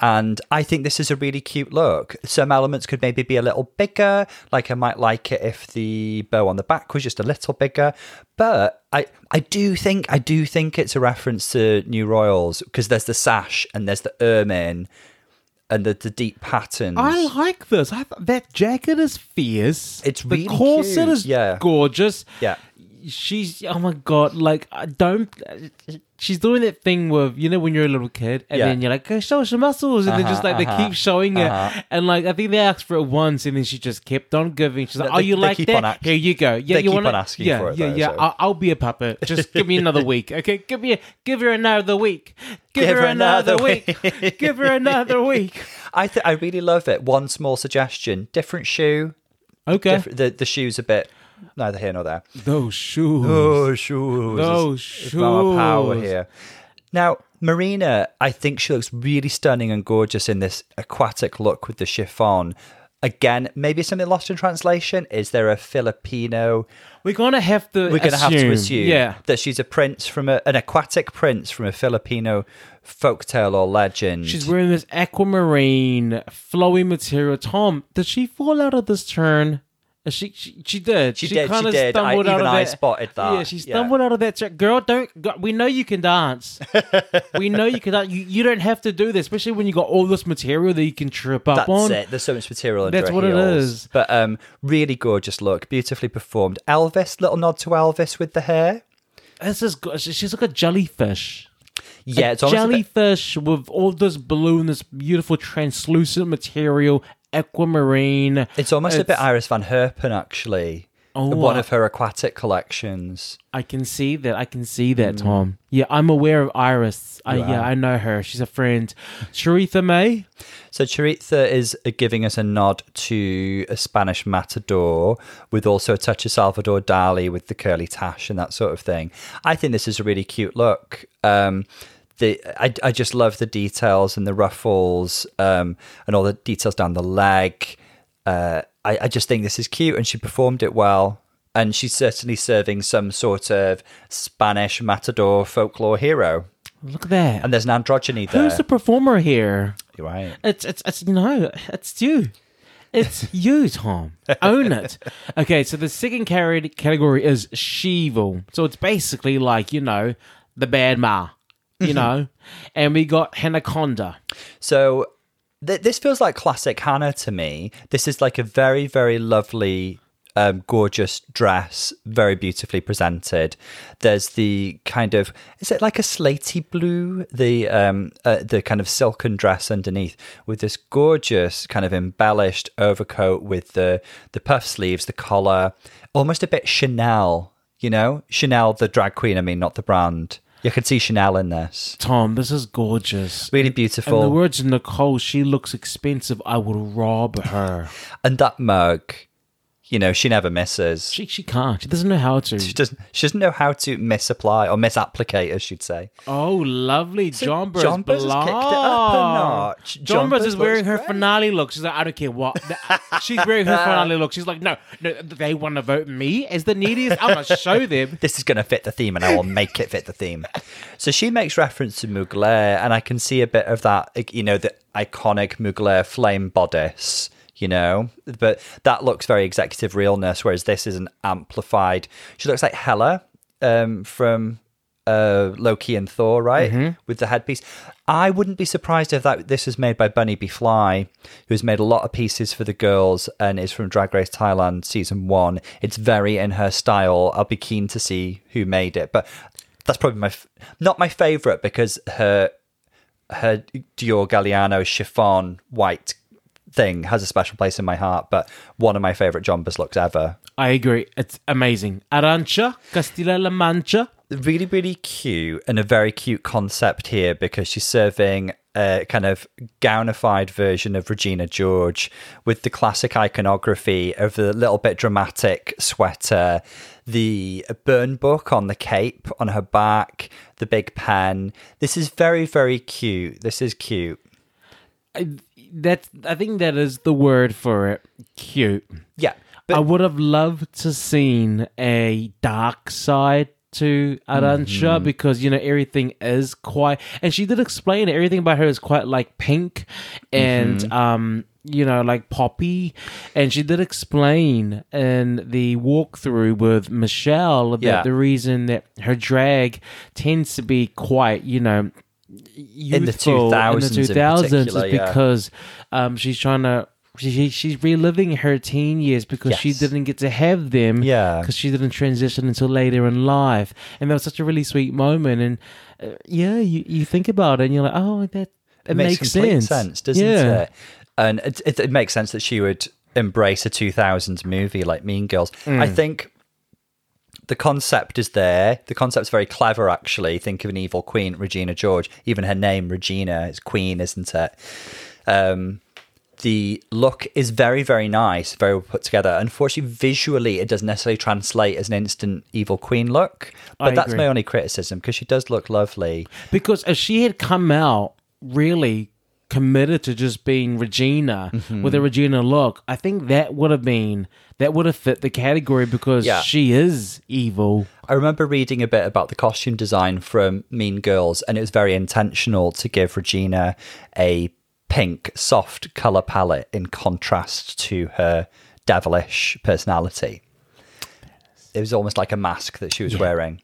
S2: And I think this is a really cute look. Some elements could maybe be a little bigger, like I might like it if the bow on the back was just a little bigger. But I, I do think I do think it's a reference to New Royals because there's the sash and there's the ermine and the, the deep patterns.
S1: I like this. I th- that jacket is fierce.
S2: It's really the
S1: corset
S2: cute,
S1: is
S2: yeah.
S1: gorgeous.
S2: Yeah.
S1: She's oh my god, like I don't. She's doing that thing with you know when you're a little kid and
S2: Yeah.
S1: then you're like, "Go show us your muscles," and then just like they
S2: uh-huh,
S1: keep showing
S2: uh-huh.
S1: it, and like I think they asked for it once, and then she just kept on giving. She's like,
S2: They-
S1: "Oh, you
S2: they
S1: like that?
S2: ask-
S1: Here you go. Yeah,
S2: they
S1: you want
S2: on asking
S1: yeah,
S2: for it,
S1: Yeah,
S2: though,
S1: yeah.
S2: so-
S1: I'll, I'll be a puppet. Just give me another week, okay? Give me, a, give her another week. Give,
S2: Give
S1: her
S2: her
S1: another,
S2: another
S1: week. give her another week.
S2: I th- I really love it. One small suggestion: different shoe.
S1: Okay.
S2: Diff- the the shoe's a bit neither here nor there.
S1: Those shoes.
S2: Oh, shoes.
S1: Those
S2: It's- it's Mama Power here. Now, Marina, I think she looks really stunning and gorgeous in this aquatic look with the chiffon. Again, maybe something lost in translation. Is there a Filipino?
S1: We're gonna have to.
S2: We're going to have to
S1: assume.
S2: assume
S1: Yeah.
S2: that she's a prince from a, an aquatic prince from a Filipino folktale or legend.
S1: She's wearing this aquamarine flowy material. Tom, did she fall out of this turn? She she, she did.
S2: She did, she did. I-
S1: Stumbled out
S2: even
S1: of
S2: I
S1: that.
S2: spotted that.
S1: Yeah, she
S2: Yeah.
S1: stumbled out of that. Turn. Girl, don't. We know you can dance. we know you can dance. You, you don't have to do this, especially when you got all this material that you can trip up
S2: That's
S1: on.
S2: it. There's so much material
S1: That's what it
S2: heels.
S1: is.
S2: But um, really gorgeous look, beautifully performed. Elvis, little nod to Elvis with the hair.
S1: This is go- she's like a jellyfish.
S2: Yeah,
S1: a
S2: it's a bit-
S1: jellyfish with all this blue and this beautiful translucent material, aquamarine.
S2: It's almost a bit Iris Van Herpen, actually.
S1: Oh,
S2: One of her aquatic collections.
S1: I can see that. I can see that,
S2: Mm.
S1: Tom. Yeah, I'm aware of Iris. I, yeah. I know her. She's a friend. Choriza May.
S2: So Choriza is giving us a nod to a Spanish matador with also a touch of Salvador Dali with the curly tash and that sort of thing. I think this is a really cute look. Um, the I, I just love the details and the ruffles um, and all the details down the leg. Uh, I, I just think this is cute and she performed it well. And she's certainly serving some sort of Spanish matador folklore hero.
S1: Look at that.
S2: And there's an androgyny there.
S1: Who's the performer here?
S2: You're right.
S1: It's it's it's no, it's you. It's you, Tom. Own it. Okay, so the second category is Sheevil. So it's basically like, you know, the bad ma, you know? And we got Hannah Conda.
S2: So th- this feels like classic Hannah to me. This is like a very, very lovely, um, gorgeous dress, very beautifully presented. There's the kind of is it like a slaty blue? The um, uh, the kind of silken dress underneath with this gorgeous kind of embellished overcoat with the the puff sleeves, the collar, almost a bit Chanel. You know, Chanel, the drag queen. I mean, not the brand. You could see Chanel in this.
S1: Tom, this is gorgeous.
S2: Really beautiful.
S1: In the words of Nicole, she looks expensive. I would rob her.
S2: And that mug, you know, she never misses.
S1: She she can't. She doesn't know how to.
S2: She doesn't. She doesn't know how to misapply or misapplicate, as she'd say.
S1: Oh, lovely. Jonbers.
S2: John Burrs kicked it up a notch.
S1: John,
S2: Jonbers
S1: is wearing her
S2: great.
S1: finale look. She's like, I don't care what. She's wearing her finale look. She's like, no, no, they want to vote me as the neediest. I'm going to show them.
S2: This is going to fit the theme, and I will make it fit the theme. So she makes reference to Mugler, and I can see a bit of that. You know, the iconic Mugler flame bodice. You know, but that looks very executive realness, whereas this is an amplified. She looks like Hela um, from uh, Loki and Thor, right? With the headpiece. I wouldn't be surprised if that this was made by Bunny Be Fly, who's made a lot of pieces for the girls and is from Drag Race Thailand season one. It's very in her style. I'll be keen to see who made it, but that's probably my f- not my favorite because her her Dior Galliano chiffon white thing has a special place in my heart. But one of my favorite Jonbers looks ever.
S1: I agree. It's amazing. Arantxa, Castilla-La Mancha.
S2: Really, really cute and a very cute concept here because she's serving a kind of gownified version of Regina George with the classic iconography of the little bit dramatic sweater, the burn book on the cape on her back, the big pen. This is very, very cute. This is cute.
S1: I, that I think that is the word for it. Cute.
S2: Yeah.
S1: I would have loved to seen a dark side to Arantxa because you know everything is quite and she did explain it, everything about her is quite like pink and um you know like poppy and she did explain in the walkthrough with Michelle that
S2: Yeah.
S1: the reason that her drag tends to be quite you know youthful
S2: 2000s
S1: in the 2000s
S2: particular,
S1: is
S2: yeah.
S1: because um she's trying to she, she's reliving her teen years because she didn't get to have them
S2: Yeah.
S1: because she didn't transition until later in life and that was such a really sweet moment and uh, yeah you, you think about it and you're like oh that it, makes,
S2: complete
S1: sense
S2: sense, doesn't
S1: yeah.
S2: it? And it, it, it makes sense that she would embrace a 2000s movie like Mean Girls. I
S1: Mm.
S2: think the concept is there. The concept's very clever, actually. Think of an evil queen, Regina George. Even her name, Regina, is queen, isn't it? Um, the look is very, very nice, very well put together. Unfortunately, visually, it doesn't necessarily translate as an instant evil queen look. But
S1: I
S2: that's
S1: agree.
S2: my only criticism because she does look lovely.
S1: because if she had come out really committed to just being Regina
S2: Mm-hmm.
S1: with a Regina look, I think that would have been that would have fit the category because
S2: Yeah.
S1: she is evil.
S2: I remember reading a bit about the costume design from Mean Girls, and it was very intentional to give Regina a pink, soft color palette in contrast to her devilish personality. It was almost like a mask that she was wearing.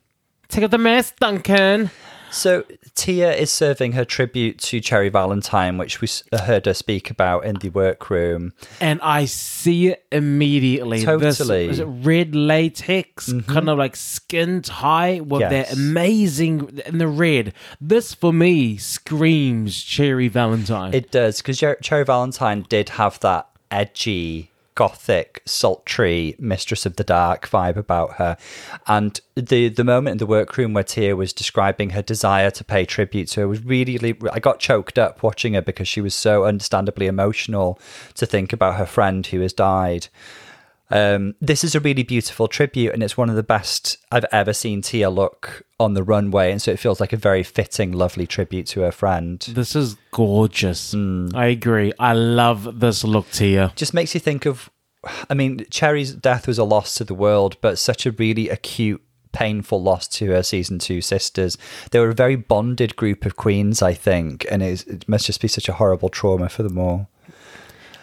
S1: Take off the mask, Duncan.
S2: So Tia is serving her tribute to Cherry Valentine, which we uh, heard her speak about in the workroom.
S1: And I see it immediately. This,
S2: Totally.
S1: is it red latex, mm-hmm. kind of like skin tight with that
S2: Yes.
S1: amazing in the red. This for me screams Cherry Valentine.
S2: It does because Cherry Valentine did have that edgy, gothic, sultry Mistress of the Dark vibe about her, and the the moment in the workroom where Tia was describing her desire to pay tribute to her was really, I got choked up watching her because she was so understandably emotional to think about her friend who has died. Um, this is a really beautiful tribute, and it's one of the best I've ever seen Tia look on the runway, and so it feels like a very fitting, lovely tribute to her friend.
S1: this is gorgeous.
S2: Hmm.
S1: I agree. I love this look, Tia.
S2: just makes you think of I mean, Cherry's death was a loss to the world, but such a really acute, painful loss to her season two sisters. They were a very bonded group of queens, I think, and it must just be such a horrible trauma for them all.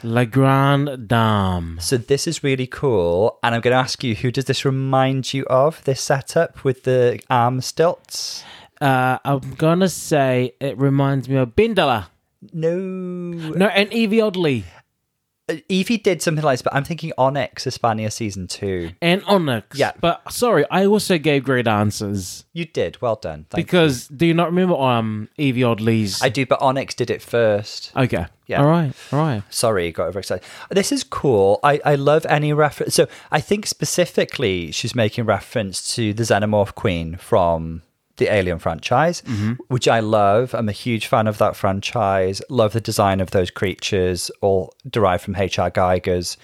S1: La Grande Dame.
S2: So this is really cool, and I'm going to ask you, who does this remind you of? This setup with the arm stilts?
S1: Uh, I'm gonna say it reminds me of Bindala.
S2: No,
S1: No, and Evie Oddly
S2: Evie did something like this, but I'm thinking Onyx Hispania season two.
S1: and Onyx.
S2: Yeah.
S1: but sorry, I also gave great answers
S2: You did well done. Thank
S1: because do you not remember um Evie Oddly's?
S2: I do, but Onyx did it first.
S1: okay.
S2: Yeah.
S1: All right. All right.
S2: Sorry, got overexcited. This is cool. I, I love any reference. So I think specifically she's making reference to the Xenomorph Queen from the Alien franchise, which I love. I'm a huge fan of that franchise. Love the design of those creatures, all derived from H.R. Giger's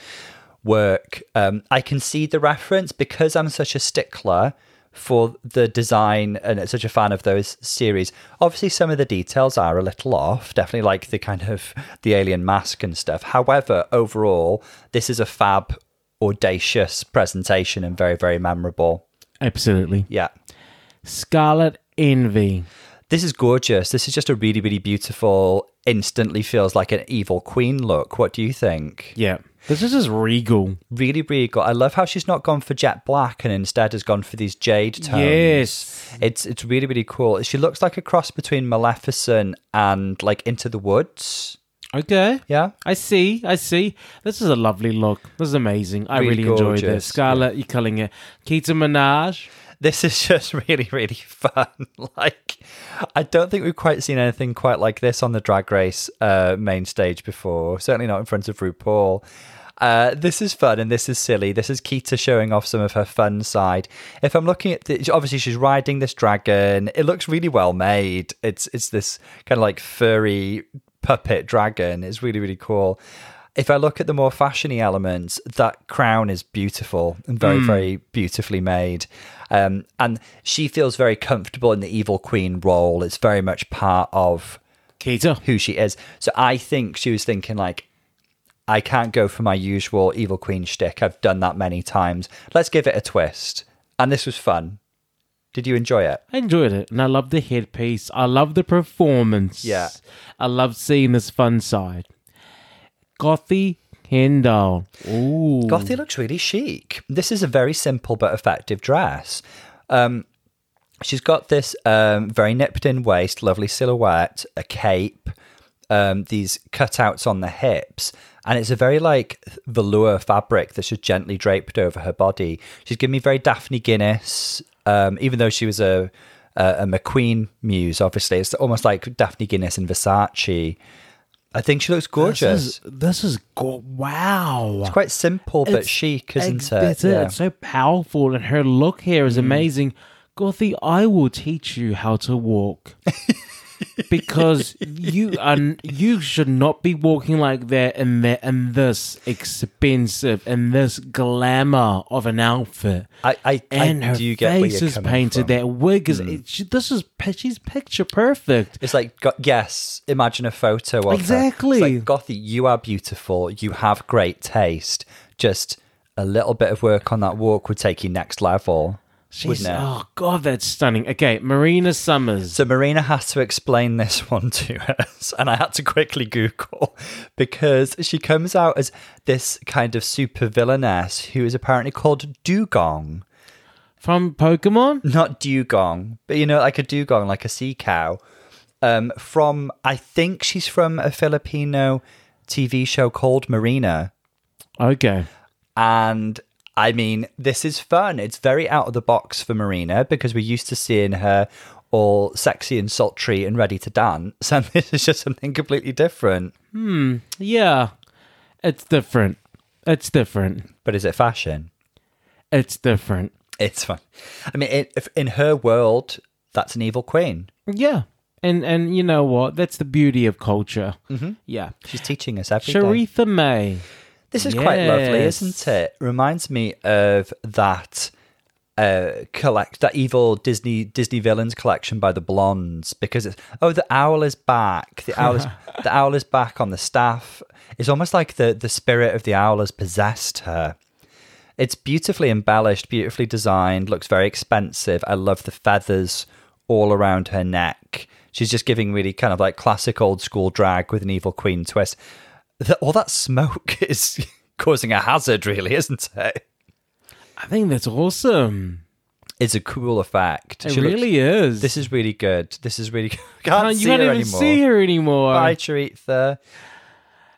S2: work. Um, I can see the reference because I'm such a stickler for the design and such a fan of those series. Obviously, some of the details are a little off, definitely like the kind of the alien mask and stuff. However, overall, this is a fab, audacious presentation and very, very memorable.
S1: Absolutely.
S2: Yeah.
S1: Scarlet Envy.
S2: This is gorgeous. This is just a really, really beautiful, instantly feels like an evil queen look. What do you think?
S1: Yeah. This is just regal.
S2: Really, regal. I love how she's not gone for jet black and instead has gone for these jade tones.
S1: Yes.
S2: It's it's really, really cool. She looks like a cross between Maleficent and like Into the Woods.
S1: Okay.
S2: Yeah.
S1: I see. I see. This is a lovely look. This is amazing. I
S2: Really
S1: really, enjoyed this. Scarlet, you're calling it Keta Minaj.
S2: This is just really, really fun. like, I don't think we've quite seen anything quite like this on the Drag Race uh, main stage before. Certainly not in front of RuPaul. Uh, this is fun and this is silly. This is Keta showing off some of her fun side. If I'm looking at the, obviously she's riding this dragon. It looks really well made. It's it's this kind of like furry puppet dragon. It's really really cool. If I look at the more fashiony elements, that crown is beautiful and very very beautifully made. Um, and she feels very comfortable in the evil queen role. It's very much part of
S1: Keta.
S2: who she is. So I think she was thinking like, I can't go for my usual evil queen shtick. I've done that many times. Let's give it a twist. And this was fun. Did you enjoy it?
S1: I enjoyed it, and I love the headpiece. I love the performance.
S2: Yeah.
S1: I love seeing this fun side. Gothy Kendoll. Ooh.
S2: Gothy looks really chic. This is a very simple but effective dress. Um, she's got this um, very nipped in waist, lovely silhouette, a cape, um, these cutouts on the hips, and it's a very like velour fabric that's just gently draped over her body. She's giving me very Daphne Guinness, um, even though she was a, a a McQueen muse. Obviously, it's almost like Daphne Guinness and Versace. I think she looks gorgeous.
S1: This is, this is go- wow.
S2: It's quite simple but
S1: It's-
S2: chic, isn't it?
S1: It's, it's so powerful, and her look here is Mm. amazing. Gothy, I will teach you how to walk. because you are you should not be walking like that in that in this expensive in this glamour of an outfit.
S2: I, I,
S1: and
S2: I
S1: her
S2: do get
S1: face is painted.
S2: from. Mm.
S1: That wig is. It, she, this is she's picture perfect.
S2: It's like, yes, imagine a photo of her.
S1: Exactly.
S2: It's like, Gothy, you are beautiful. You have great taste. Just a little bit of work on that walk would take you next level.
S1: She's
S2: wouldn't it?
S1: oh god, that's stunning. Okay, Marina Summers.
S2: So Marina has to explain this one to us, and I had to quickly Google because she comes out as this kind of super villainess who is apparently called Dugong.
S1: from Pokemon.
S2: not dugong, but you know, like a dugong, like a sea cow. Um, from I think she's from a Filipino TV show called Marina,
S1: Okay.
S2: and I mean, this is fun. It's very out of the box for Marina because we're used to seeing her all sexy and sultry and ready to dance, and this is just something completely different. Hmm.
S1: Yeah, it's different. It's different.
S2: But is it fashion?
S1: It's different.
S2: It's fun. I mean, it, in her world, that's an evil queen.
S1: Yeah, and and you know what? That's the beauty of culture. Mm-hmm. Yeah.
S2: She's teaching us everything.
S1: Choriza May.
S2: This is quite lovely, isn't it? Reminds me of that uh collect that evil Disney Disney villains collection by the Blondes because it's oh the owl is back. The owl is the owl is back on the staff. It's almost like the the spirit of the owl has possessed her. It's beautifully embellished, beautifully designed, looks very expensive. I love the feathers all around her neck. She's just giving really kind of like classic old school drag with an evil queen twist. The, all that smoke is causing a hazard, really, isn't it?
S1: I think that's awesome.
S2: It's a cool effect.
S1: It
S2: She looks-
S1: really is.
S2: this is really good. This is really good. Can't
S1: Can't-
S2: see
S1: you can't even
S2: anymore.
S1: see her anymore.
S2: Bye, Choriza.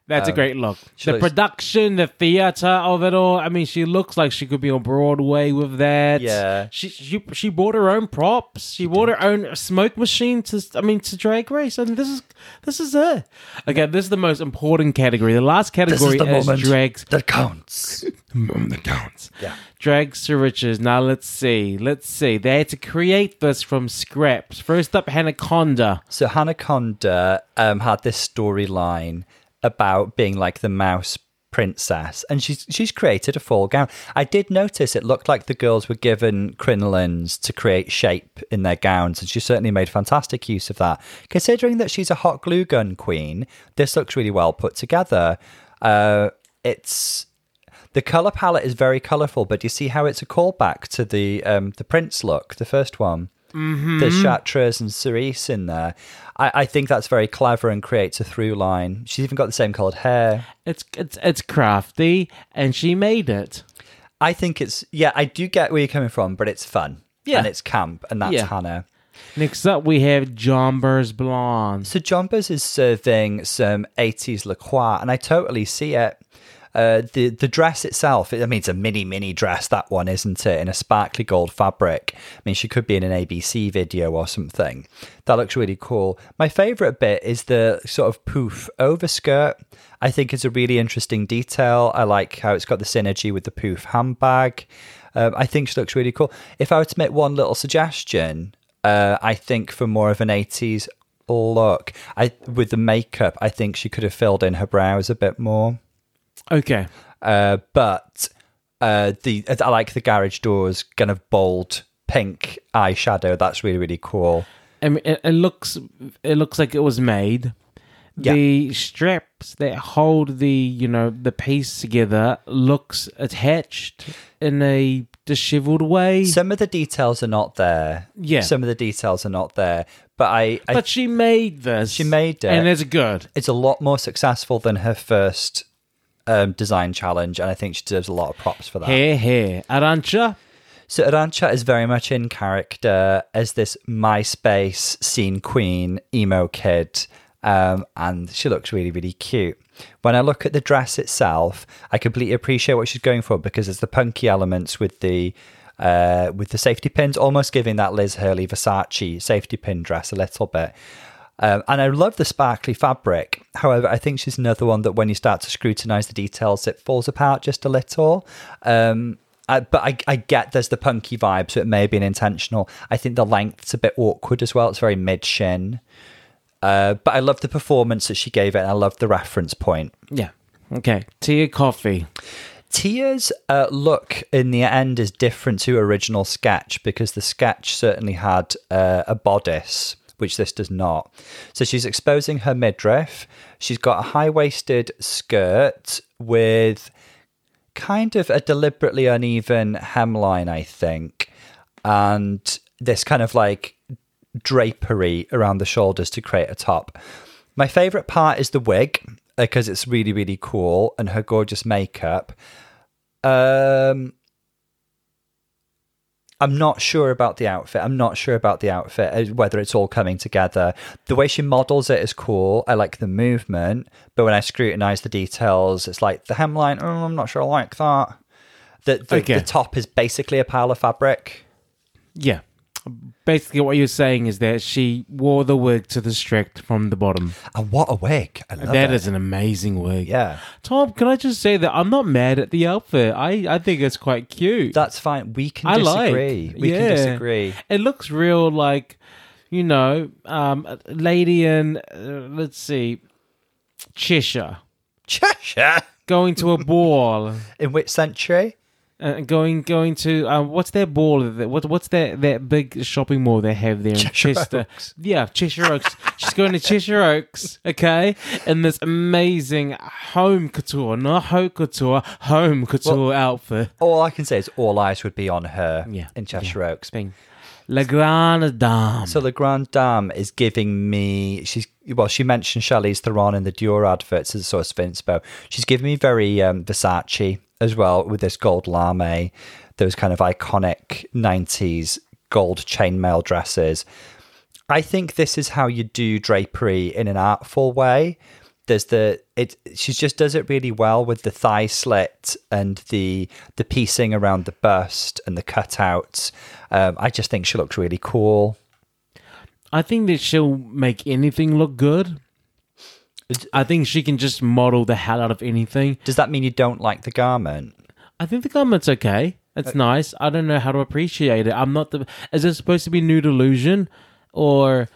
S1: That's a great look. The
S2: looks-
S1: production, the theater of it all. I mean, she looks like she could be on Broadway with that.
S2: Yeah.
S1: She she she bought her own props. She bought her own smoke machine to. I mean, to Drag Race. And this is this is it. Okay, this is the most important category. The last category is, drags.
S2: that counts.
S1: that counts.
S2: Yeah.
S1: Drags to riches. Now let's see. Let's see. They had to create this from scraps. First up, Hannah Conda.
S2: So Hannah Conda um, had this storyline about being like the mouse princess, and she's she's created a full gown. I did notice it looked like the girls were given crinolines to create shape in their gowns, and she certainly made fantastic use of that. Considering that she's a hot glue gun queen, this looks really well put together. Uh, it's the color palette is very colorful, but you see how it's a callback to the um, the Prince look, the first one. Mm-hmm. There's Chartreuse and Cerise in there. I, I think that's very clever and creates a through line. She's even got the same colored hair.
S1: It's it's it's crafty, and she made it.
S2: I think it's yeah. I do get where you're coming from, but it's fun.
S1: Yeah.
S2: and it's camp, and that's
S1: Yeah.
S2: Hannah.
S1: Next up, we have Jonbers Blonde.
S2: So Jonbers is serving some 80s Lacroix, and I totally see it. Uh, the the dress itself, I mean, it's a mini mini dress. That one, isn't it? In a sparkly gold fabric. I mean, she could be in an ABC video or something. That looks really cool. My favorite bit is the sort of poof overskirt. I think it's a really interesting detail. I like how it's got the synergy with the poof handbag. Um, I think she looks really cool. If I were to make one little suggestion, uh, I think for more of an 80s look, I with the makeup, I think she could have filled in her brows a bit more.
S1: Okay.
S2: Uh, but uh, the I like the garage doors kind of bold pink eyeshadow. That's really really cool.
S1: I mean, it, it looks it looks like it was made.
S2: Yeah.
S1: The straps that hold the you know the piece together looks attached in a disheveled way.
S2: Some of the details are not there.
S1: Yeah.
S2: Some of the details are not there. But I, I
S1: but she made this.
S2: She made it.
S1: and it's good.
S2: it's a lot more successful than her first um, design challenge, and I think she deserves a lot of props for that.
S1: Here, here, Arantxa.
S2: So Arantxa is very much in character as this MySpace scene queen, emo kid, um, and she looks really, really cute. When I look at the dress itself, I completely appreciate what she's going for because there's the punky elements with the uh, with the safety pins, almost giving that Liz Hurley Versace safety pin dress a little bit. Um, and I love the sparkly fabric. However, I think she's another one that when you start to scrutinize the details, it falls apart just a little. Um, I, but I, I get there's the punky vibe, so it may have been intentional. I think the length's a bit awkward as well. It's very mid shin. Uh, but I love the performance that she gave it, and I love the reference point.
S1: Yeah. Okay. Tia Kofi.
S2: Tia's uh, look in the end is different to original sketch because the sketch certainly had uh, a bodice, which this does not. So she's exposing her midriff. She's got a high waisted skirt with kind of a deliberately uneven hemline, I think, and this kind of like drapery around the shoulders to create a top. My favorite part is the wig because it's really really cool and her gorgeous makeup. Um I'm not sure about the outfit. I'm not sure about the outfit, uh, whether it's all coming together. The way she models it is cool. I like the movement, but when I scrutinize the details, it's like the hemline. Oh, I'm not sure I like that. The the,
S1: Okay.
S2: the top is basically a pile of fabric.
S1: Yeah. Basically, what you're saying is that she wore the wig to the strict from the bottom.
S2: And what a wig! I love
S1: That
S2: it.
S1: is an amazing wig.
S2: yeah.
S1: Tom, can I just say that I'm not mad at the outfit. I, I think it's quite cute.
S2: That's fine. We can
S1: I like.
S2: disagree. We
S1: yeah.
S2: can disagree.
S1: It looks real like, you know, um, a lady in, uh, let's see, Cheshire
S2: Cheshire.
S1: going to a ball.
S2: In which century?
S1: Uh, going going to um, what's their ball? What what's that that big shopping mall they have there in
S2: Cheshire
S1: Chester?
S2: Oaks.
S1: Yeah, Cheshire Oaks. She's going to Cheshire Oaks, okay, in this amazing home couture, not haute couture, home couture outfit.
S2: All I can say is all eyes would be on her
S1: Yeah,
S2: in Cheshire Oaks.
S1: Thing, La Grande Dame.
S2: So the Grande Dame is giving me. She's well. She mentioned Charlize Theron in the Dior adverts as a source of inspo. She's giving me very um, Versace as well with this gold lame, those kind of iconic '90s gold chainmail dresses. I think this is how you do drapery in an artful way. There's the it. She just does it really well with the thigh slit and the the piecing around the bust and the cutouts. Um, I just think she looks really cool.
S1: I think that she'll make anything look good. I think she can just model the hell out of anything.
S2: Does that mean you don't like the garment?
S1: I think the garment's okay. It's uh, nice. I don't know how to appreciate it. I'm not the. Is it supposed to be nude illusion, or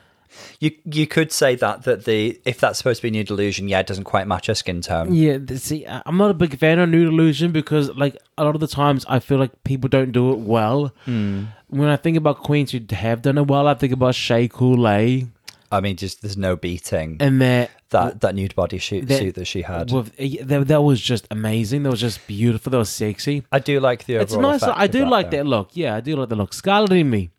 S2: You you could say that that the if that's supposed to be nude illusion, yeah, it doesn't quite match her skin tone.
S1: yeah? See, I'm not a big fan of nude illusion because, like, a lot of the times I feel like people don't do it well. Hmm. When I think about queens who have done it well, I think about Shea Coulee
S2: I mean, just there's no beating
S1: and that.
S2: that that nude body shoot,
S1: that-
S2: suit that she had.
S1: With, yeah, that, that was just amazing. That was just beautiful. That was sexy.
S2: I do like the overall.
S1: It's nice. I do like
S2: though.
S1: that look. Yeah, I do like the look. Scarlet Envy.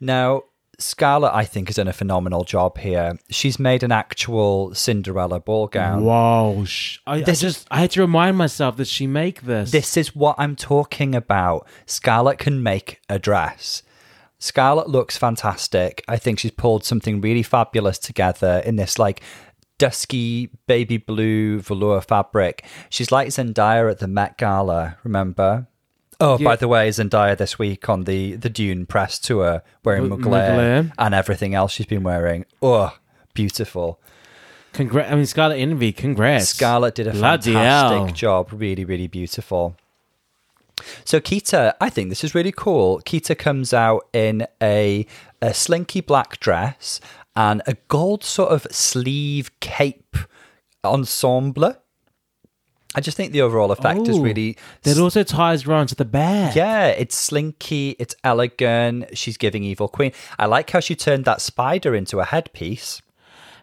S2: Now, Scarlet, I think, has done a phenomenal job here. She's made an actual Cinderella ball gown.
S1: Wow. Sh- I, I
S2: This
S1: just I had to remind myself that she make this.
S2: This is what I'm talking about. Scarlet can make a dress. Scarlet looks fantastic. I think she's pulled something really fabulous together in this like dusky baby blue velour fabric. She's like Zendaya at the Met Gala, remember? Oh,
S1: Yeah.
S2: by the way, Zendaya this week on the, the Dune press tour wearing
S1: Mug-
S2: Mugler and everything else she's been wearing. Oh, beautiful.
S1: Congrats. I mean, Scarlet Envy, congrats.
S2: Scarlet did a
S1: Bloody
S2: fantastic
S1: hell.
S2: job. Really, really beautiful. So Keta, I think this is really cool. Keta comes out in a, a slinky black dress and a gold sort of sleeve cape ensemble. I just think the overall effect is really
S1: That also ties around to the back.
S2: yeah, it's slinky, it's elegant. She's giving Evil Queen. I like how she turned that spider into a headpiece.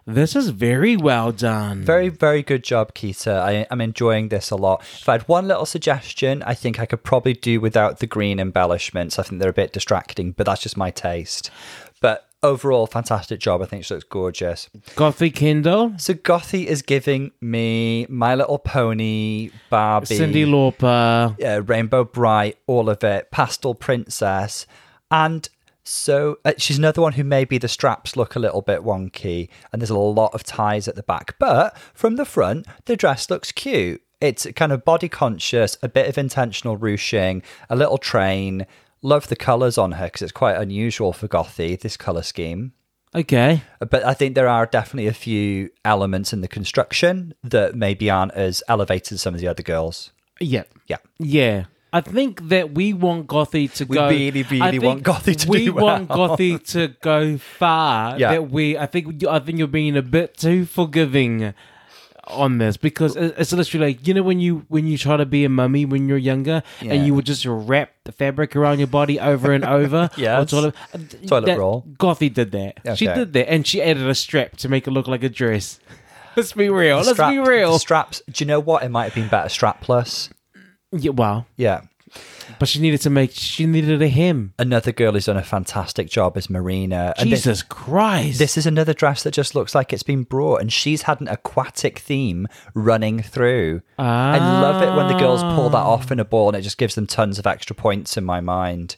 S1: This is very well done.
S2: Very, very good job, Keta. I, I'm enjoying this a lot. If I had one little suggestion, I think I could probably do without the green embellishments. I think they're a bit distracting, but that's just my taste. But overall, fantastic job. I think she looks gorgeous.
S1: Gothy Kendoll,
S2: So Gothy is giving me My Little Pony, Barbie,
S1: Cyndi Lauper.
S2: Rainbow Brite, all of it, Pastel Princess, and so uh, she's another one who maybe the straps look a little bit wonky, and there's a lot of ties at the back. But from the front, the dress looks cute. It's kind of body conscious, a bit of intentional ruching, a little train. Love the colours on her because it's quite unusual for Gothy, this colour scheme.
S1: Okay.
S2: But I think there are definitely a few elements in the construction that maybe aren't as elevated as some of the other girls.
S1: Yeah.
S2: Yeah.
S1: Yeah. I think that we want Gothy to
S2: We
S1: go.
S2: really, really
S1: think
S2: want Gothy to
S1: We
S2: do
S1: want
S2: well.
S1: Gothy to go far.
S2: Yeah.
S1: That we. I think. I think you're being a bit too forgiving on this because it's literally like you know when you when you try to be a mummy when you're younger
S2: Yeah.
S1: and you would just wrap the fabric around your body over and over. yeah, toilet,
S2: Toilet
S1: that-
S2: roll.
S1: Gothy did that. She did that, and she added a strap to make it look like a dress. Let's be real. Let's
S2: Strap-
S1: be real.
S2: straps. Do you know what? It might have been better strapless.
S1: Yeah, wow.
S2: Yeah.
S1: But she needed to make. She needed a hem.
S2: Another girl who's done a fantastic job is Marina. And this,
S1: Jesus Christ.
S2: this is another dress that just looks like it's been brought, and she's had an aquatic theme running through. I love it when the girls pull that off in a ball, and it just gives them tons of extra points in my mind.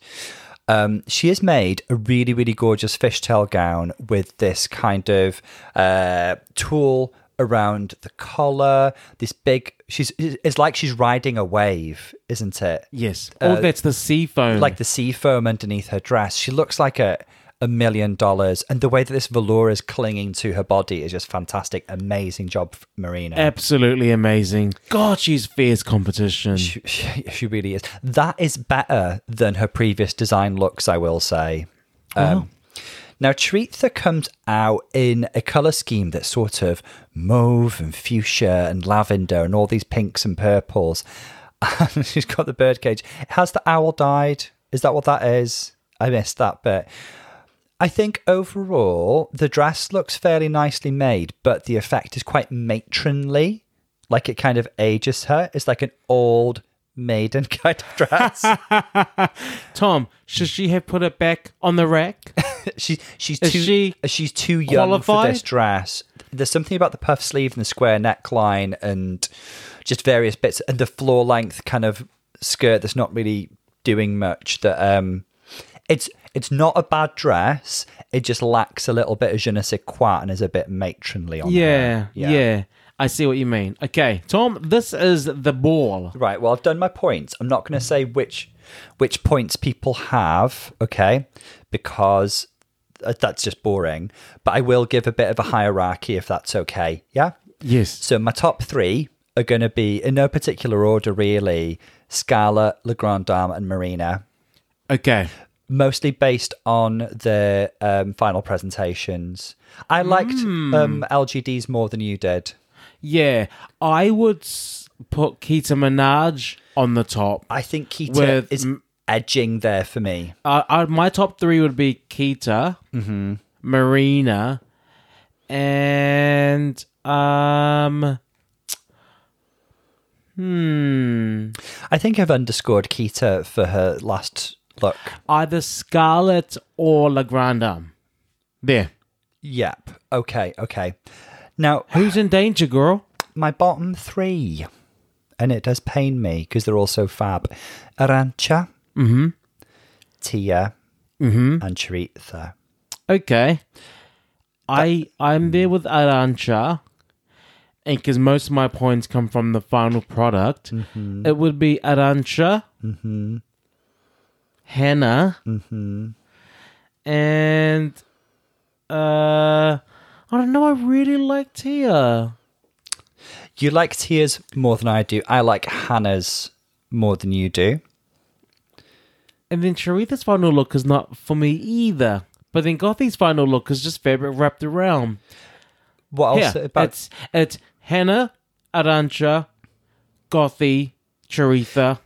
S2: Um, she has made a really, really gorgeous fishtail gown with this kind of uh, tulle around the collar. This big, she's it's like she's riding a wave, isn't it?
S1: Yes. Oh, that's the sea foam.
S2: like the sea foam underneath her dress. She looks like a a million dollars, and the way that this velour is clinging to her body is just fantastic. Amazing job, Marina.
S1: absolutely amazing. God, she's fierce competition.
S2: she, she, she really is. That is better than her previous design looks, I will say. Um, Now, Choriza comes out in a colour scheme that's sort of mauve and fuchsia and lavender and all these pinks and purples. And she's got the birdcage. Has the owl died? Is that what that is? I missed that bit. I think overall, the dress looks fairly nicely made, but the effect is quite matronly. Like it kind of ages her. It's like an old maiden kind of dress.
S1: Tom, should she have put it back on the rack?
S2: She she's
S1: Is
S2: too
S1: she
S2: she's too young for this dress. There's something about the puff sleeve and the square neckline and just various bits and the floor length kind of skirt that's not really doing much. That um, it's it's not a bad dress. It just lacks a little bit of je ne sais quoi and is a bit matronly on
S1: yeah,
S2: her.
S1: yeah, I see what you mean. Okay, Tom, this is the ball.
S2: Right. Well, I've done my points. I'm not going to say which which points people have, okay? Because uh, that's just boring. But I will give a bit of a hierarchy if that's okay. Yeah.
S1: Yes.
S2: So my top three are going to be in no particular order, really. Scala, La Grande Dame, and Marina.
S1: Okay.
S2: Mostly based on the um, final presentations. I liked um, LGDs more than you did.
S1: Yeah, I would s- put Keta Minaj on the top.
S2: I think Keta
S1: With
S2: is edging there for me.
S1: Uh, uh, my top three would be Keta,
S2: Mm-hmm.
S1: Marina, and um, hmm,
S2: I think I've underscored Keta for her last look.
S1: either Scarlet or La Grande. There.
S2: Yep. Okay. Okay. Now,
S1: Who's in danger, girl?
S2: my bottom three, and it does pain me because they're all so fab. Arantxa,
S1: Mm-hmm.
S2: Tia,
S1: Mm-hmm.
S2: and Choriza.
S1: Okay. I I'm there with Arantxa. and because most of my points come from the final product, it would be Arantxa, Hannah, and uh, I don't know. I really like Tia.
S2: You like Tia's more than I do. I like Hannah's more than you do.
S1: And then Choriza's final look is not for me either. But then Gothy's final look is just fabric wrapped around.
S2: What else
S1: Yeah,
S2: about
S1: it's it's Hannah, Arantxa, Gothy, Choriza,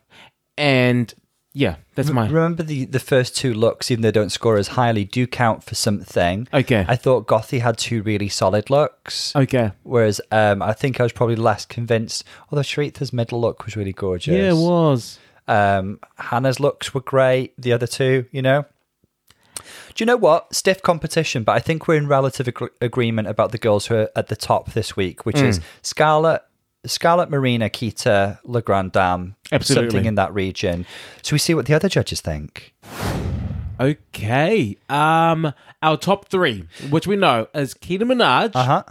S1: and yeah, that's my
S2: Remember the, the first two looks, even though they don't score as highly, do count for something.
S1: Okay.
S2: I thought Gothy had two really solid looks.
S1: okay.
S2: Whereas um, I think I was probably less convinced. Although Choriza's middle look was really gorgeous.
S1: Yeah, it was.
S2: Um, Hannah's looks were great. The other two, you know. Do you know what? Stiff competition, but I think we're in relative ag- agreement about the girls who are at the top this week, which
S1: Mm.
S2: is Scarlet, Scarlet, Marina, Keta, La Grande Dame,
S1: Absolutely.
S2: something in that region. So we see what the other judges think.
S1: Okay. Um, our top three, which we know is Keta Minaj,
S2: Uh huh.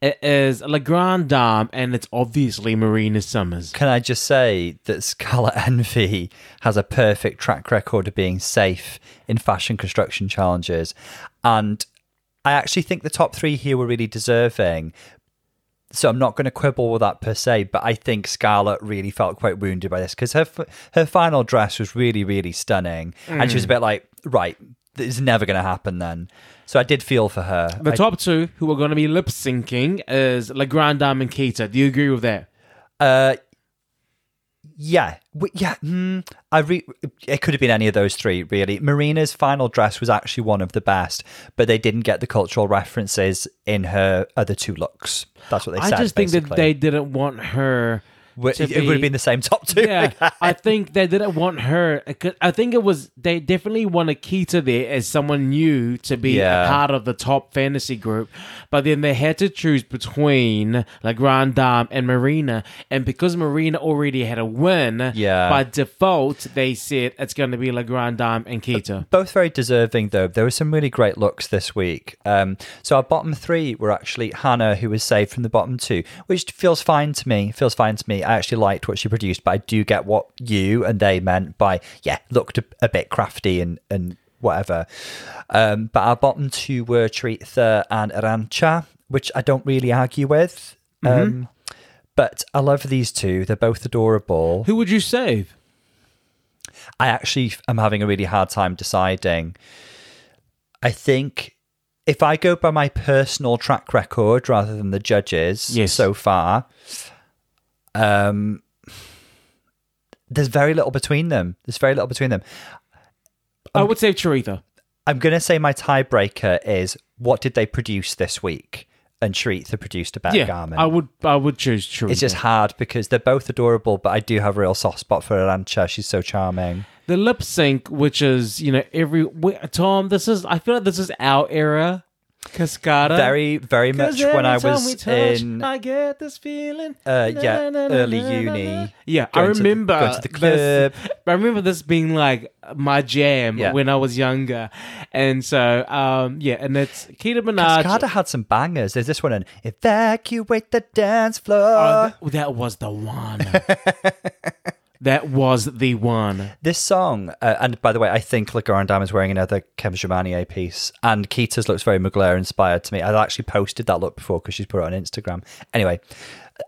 S1: it is La Grande Dame, and it's obviously Marina Summers.
S2: Can I just say that Scarlet Envy has a perfect track record of being safe in fashion construction challenges. And I actually think the top three here were really deserving. So I'm not going to quibble with that per se, but I think Scarlet really felt quite wounded by this because her her final dress was really really stunning, and she was a bit like, right, this is never going to happen then. So I did feel for her.
S1: The
S2: I-
S1: top two who are going to be lip syncing is La Grande Dame and Keta. Do you agree with that?
S2: Uh, yeah, W- yeah. Mm, I re- it could have been any of those three, really. Marina's final dress was actually one of the best, but they didn't get the cultural references in her other two looks. That's what they
S1: I
S2: said.
S1: I just think that they didn't want her.
S2: It would have been the same top two.
S1: Yeah, I think they didn't want her. I think it was they definitely wanted Keta there as someone new to be
S2: Yeah.
S1: a part of the top fantasy group, but then they had to choose between La Grande Dame and Marina, and because Marina already had a win,
S2: Yeah.
S1: by default they said it's going to be La Grande Dame and Keta.
S2: Both very deserving, though. There were some really great looks this week. Um, so our bottom three were actually Hannah, who was saved from the bottom two, which feels fine to me. Feels fine to me. I actually liked what she produced, but I do get what you and they meant by yeah, looked a, a bit crafty and and whatever. Um, but our bottom two were Choriza and Arantxa, which I don't really argue with. Um, but I love these two. They're both adorable.
S1: Who would you save?
S2: I actually am having a really hard time deciding. I think if I go by my personal track record rather than the judges
S1: Yes.
S2: so far, um, there's very little between them. There's very little between them.
S1: I would save Choriza.
S2: I'm going to say my tiebreaker is what did they produce this week? And Choriza produced a better
S1: Yeah,
S2: garment.
S1: I would. I would choose Choriza.
S2: it's just hard because they're both adorable, but I do have a real soft spot for Arantxa. She's so charming.
S1: the lip sync, which is you know every we- Tom. This is I feel like this is our era. Cascada.
S2: Very, very much when I
S1: every time we
S2: was
S1: touch,
S2: in
S1: I get this feeling.
S2: Uh, yeah,
S1: na, na,
S2: early
S1: na, na,
S2: uni.
S1: na. Yeah, I
S2: Going to the-
S1: remember
S2: going to the
S1: this-
S2: club.
S1: I remember this being like my jam
S2: Yeah.
S1: when I was younger, and so um, yeah, and it's Keta Minaj.
S2: Cascada had some bangers. There's this one in Evacuate the Dance Floor.
S1: Oh, that, that was the one. that was the one.
S2: this song, uh, and by the way, I think La Grande Dame is wearing another Kevin Germanier piece, and Keta's looks very Mugler inspired to me. I actually posted that look before because she's put it on Instagram. Anyway,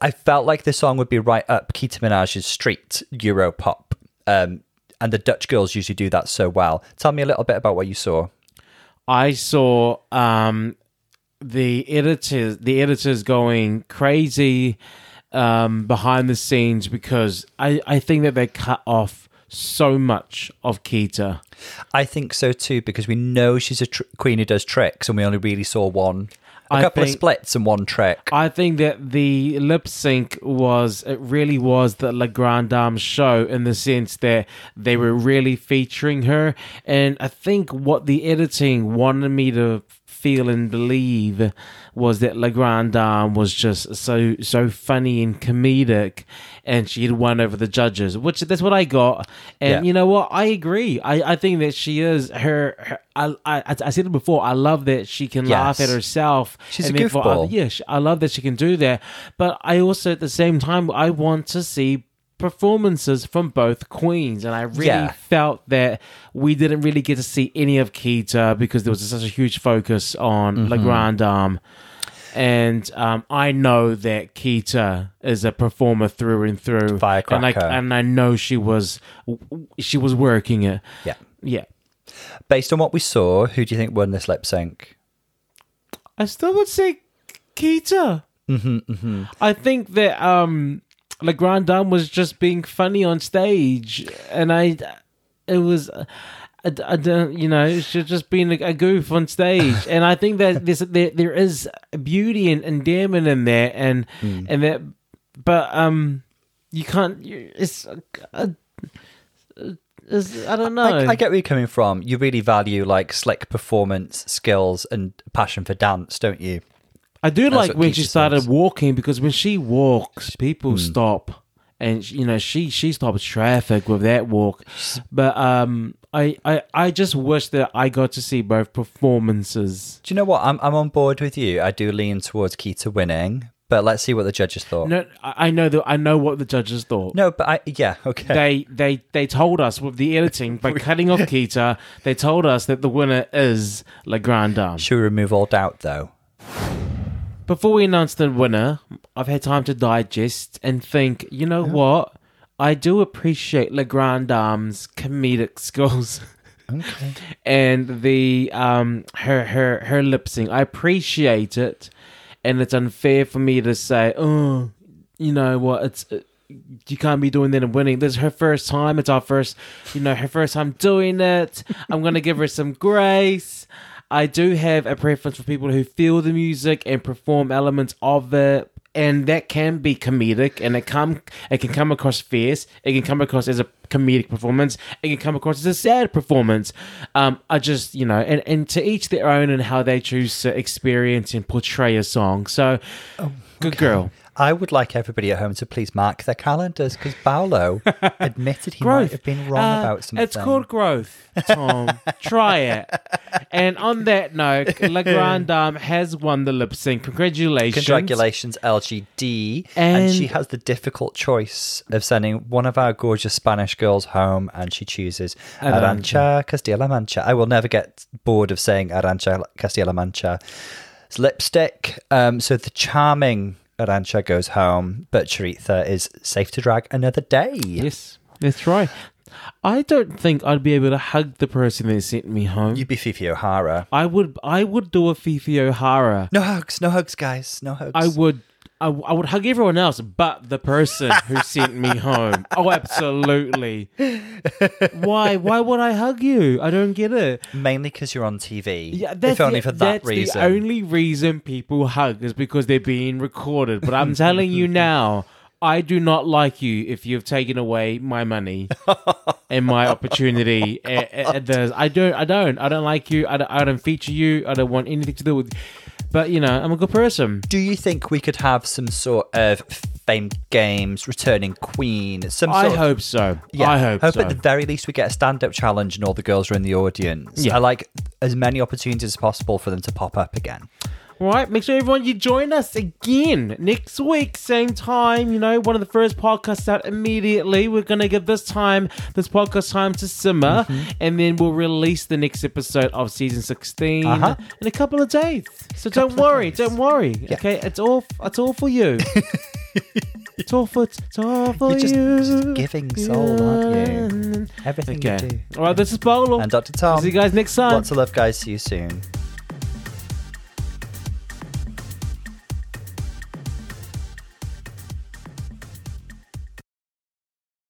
S2: I felt like this song would be right up Keta Minaj's street Euro pop. Um, and the Dutch girls usually do that so well. Tell me a little bit about what you saw.
S1: I saw um, the editors the editors going crazy um, behind the scenes because I, I think that they cut off so much of Keta.
S2: I think so too because we know she's a tr- queen who does tricks, and we only really saw one, a
S1: I
S2: couple of splits and one trick.
S1: I think that the lip sync was it really was the La Grande Dame show in the sense that they were really featuring her, and I think what the editing wanted me to feel and believe was that La Grande Dame was just so so funny and comedic, and she had won over the judges, which that's what I got. And
S2: Yeah.
S1: you know what? I agree. I, I think that she is her. her I, I I said it before. I love that she can laugh at herself.
S2: She's
S1: and
S2: a goofball.
S1: other- yeah, I love that she can do that. But I also, at the same time, I want to see performances from both queens, and I really
S2: Yeah.
S1: felt that we didn't really get to see any of Keta because there was such a huge focus on
S2: Mm-hmm.
S1: La Grande Dame. And um, I know that Keta is a performer through and through, and I and I know she was she was working it.
S2: Yeah.
S1: Yeah,
S2: Based on what we saw, who do you think won this lip sync?
S1: I still would say Keta. Mm-hmm, I think that um, La Grande Dame was just being funny on stage, and I, it was. I, I don't, you know, she's just being a, a goof on stage, and I think that there's there, there is beauty and endearment in there, and and that, but um, you can't. You, it's, uh, it's, I don't know.
S2: I, I get where you're coming from. You really value like slick performance skills and passion for dance, don't you?
S1: I do like when she started walking because when she walks, people
S2: Hmm.
S1: stop, and you know she she stops traffic with that walk. But um, I I I just wish that I got to see both performances.
S2: Do you know what? I'm I'm on board with you. I do lean towards Keta winning, but let's see what the judges thought.
S1: No, I know that I know what the judges thought.
S2: No, but I yeah okay.
S1: They they they told us with the editing by cutting off Keta, they told us that the winner is La Grande Dame.
S2: Should we remove all doubt though?
S1: Before we announce the winner, I've had time to digest and think, you know what? I do appreciate La Grande Dame's comedic skills.
S2: Okay.
S1: and the um her her her lip sync. I appreciate it, and it's unfair for me to say, oh, you know what? It's uh, you can't be doing that and winning. This is her first time. It's our first, you know, her first time doing it. I'm gonna give her some grace. I do have a preference for people who feel the music and perform elements of it. And that can be comedic, and it come it can come across fierce. It can come across as a comedic performance. It can come across as a sad performance. Um, I just you know, and, and to each their own, and how they choose to experience and portray a song. So, good girl.
S2: I would like everybody at home to please mark their calendars because Paulo admitted he might have been wrong
S1: Uh,
S2: about something.
S1: It's called growth, Tom. Try it. And on that note, La Grande Dame has won the lip sync. Congratulations.
S2: Congratulations, LGD. And,
S1: And-
S2: she has the difficult choice of sending one of our gorgeous Spanish girls home, and she chooses.
S1: Arantxa
S2: Castilla Mancha. I will never get bored of saying Arantxa Castilla Mancha. It's lipstick. Um, so the charming Arantxa goes home, but Choriza is safe to drag another day.
S1: Yes, that's right. I don't think I'd be able to hug the person that sent me home.
S2: You'd be Phi Phi O'Hara.
S1: I would. I would do a Phi Phi O'Hara.
S2: No hugs, no hugs, guys. No hugs.
S1: I would. I, I would hug everyone else, but the person who sent me home. Oh, absolutely. Why? Why would I hug you? I don't get it.
S2: Mainly because you're on TV.
S1: Yeah, that's
S2: if only
S1: the,
S2: for that
S1: that's
S2: reason.
S1: the only reason people hug is because they're being recorded. But I'm telling you now, I do not like you if you've taken away my money and my opportunity. Eh, eh, there's- I don't. I don't. I don't like you. I don't, I don't feature you. I don't want anything to do with. But you know, I'm a good person.
S2: Do you think we could have some sort of fame games returning queen? Some sort
S1: I
S2: of,
S1: hope so.
S2: Yeah,
S1: I hope, so.
S2: Hope at the very least we get a stand-up challenge and all the girls are in the audience.
S1: Yeah.
S2: I like as many opportunities as possible for them to pop up again.
S1: Right, make sure everyone you join us again next week, same time. You know, one of the first podcasts out immediately. We're gonna give this time, this podcast time to simmer,
S2: Mm-hmm.
S1: and then we'll release the next episode of season 16
S2: Uh-huh.
S1: in a couple of days. So don't worry, don't worry. Okay, it's all it's all for you. it's all for it's all for
S2: You're just-
S1: you.
S2: just giving soul, aren't you?
S1: you?
S2: Everything you
S1: Okay.
S2: do.
S1: All right, this is Paulo.
S2: And Dr. Tom.
S1: See you guys next time.
S2: Lots of love, guys. See you soon.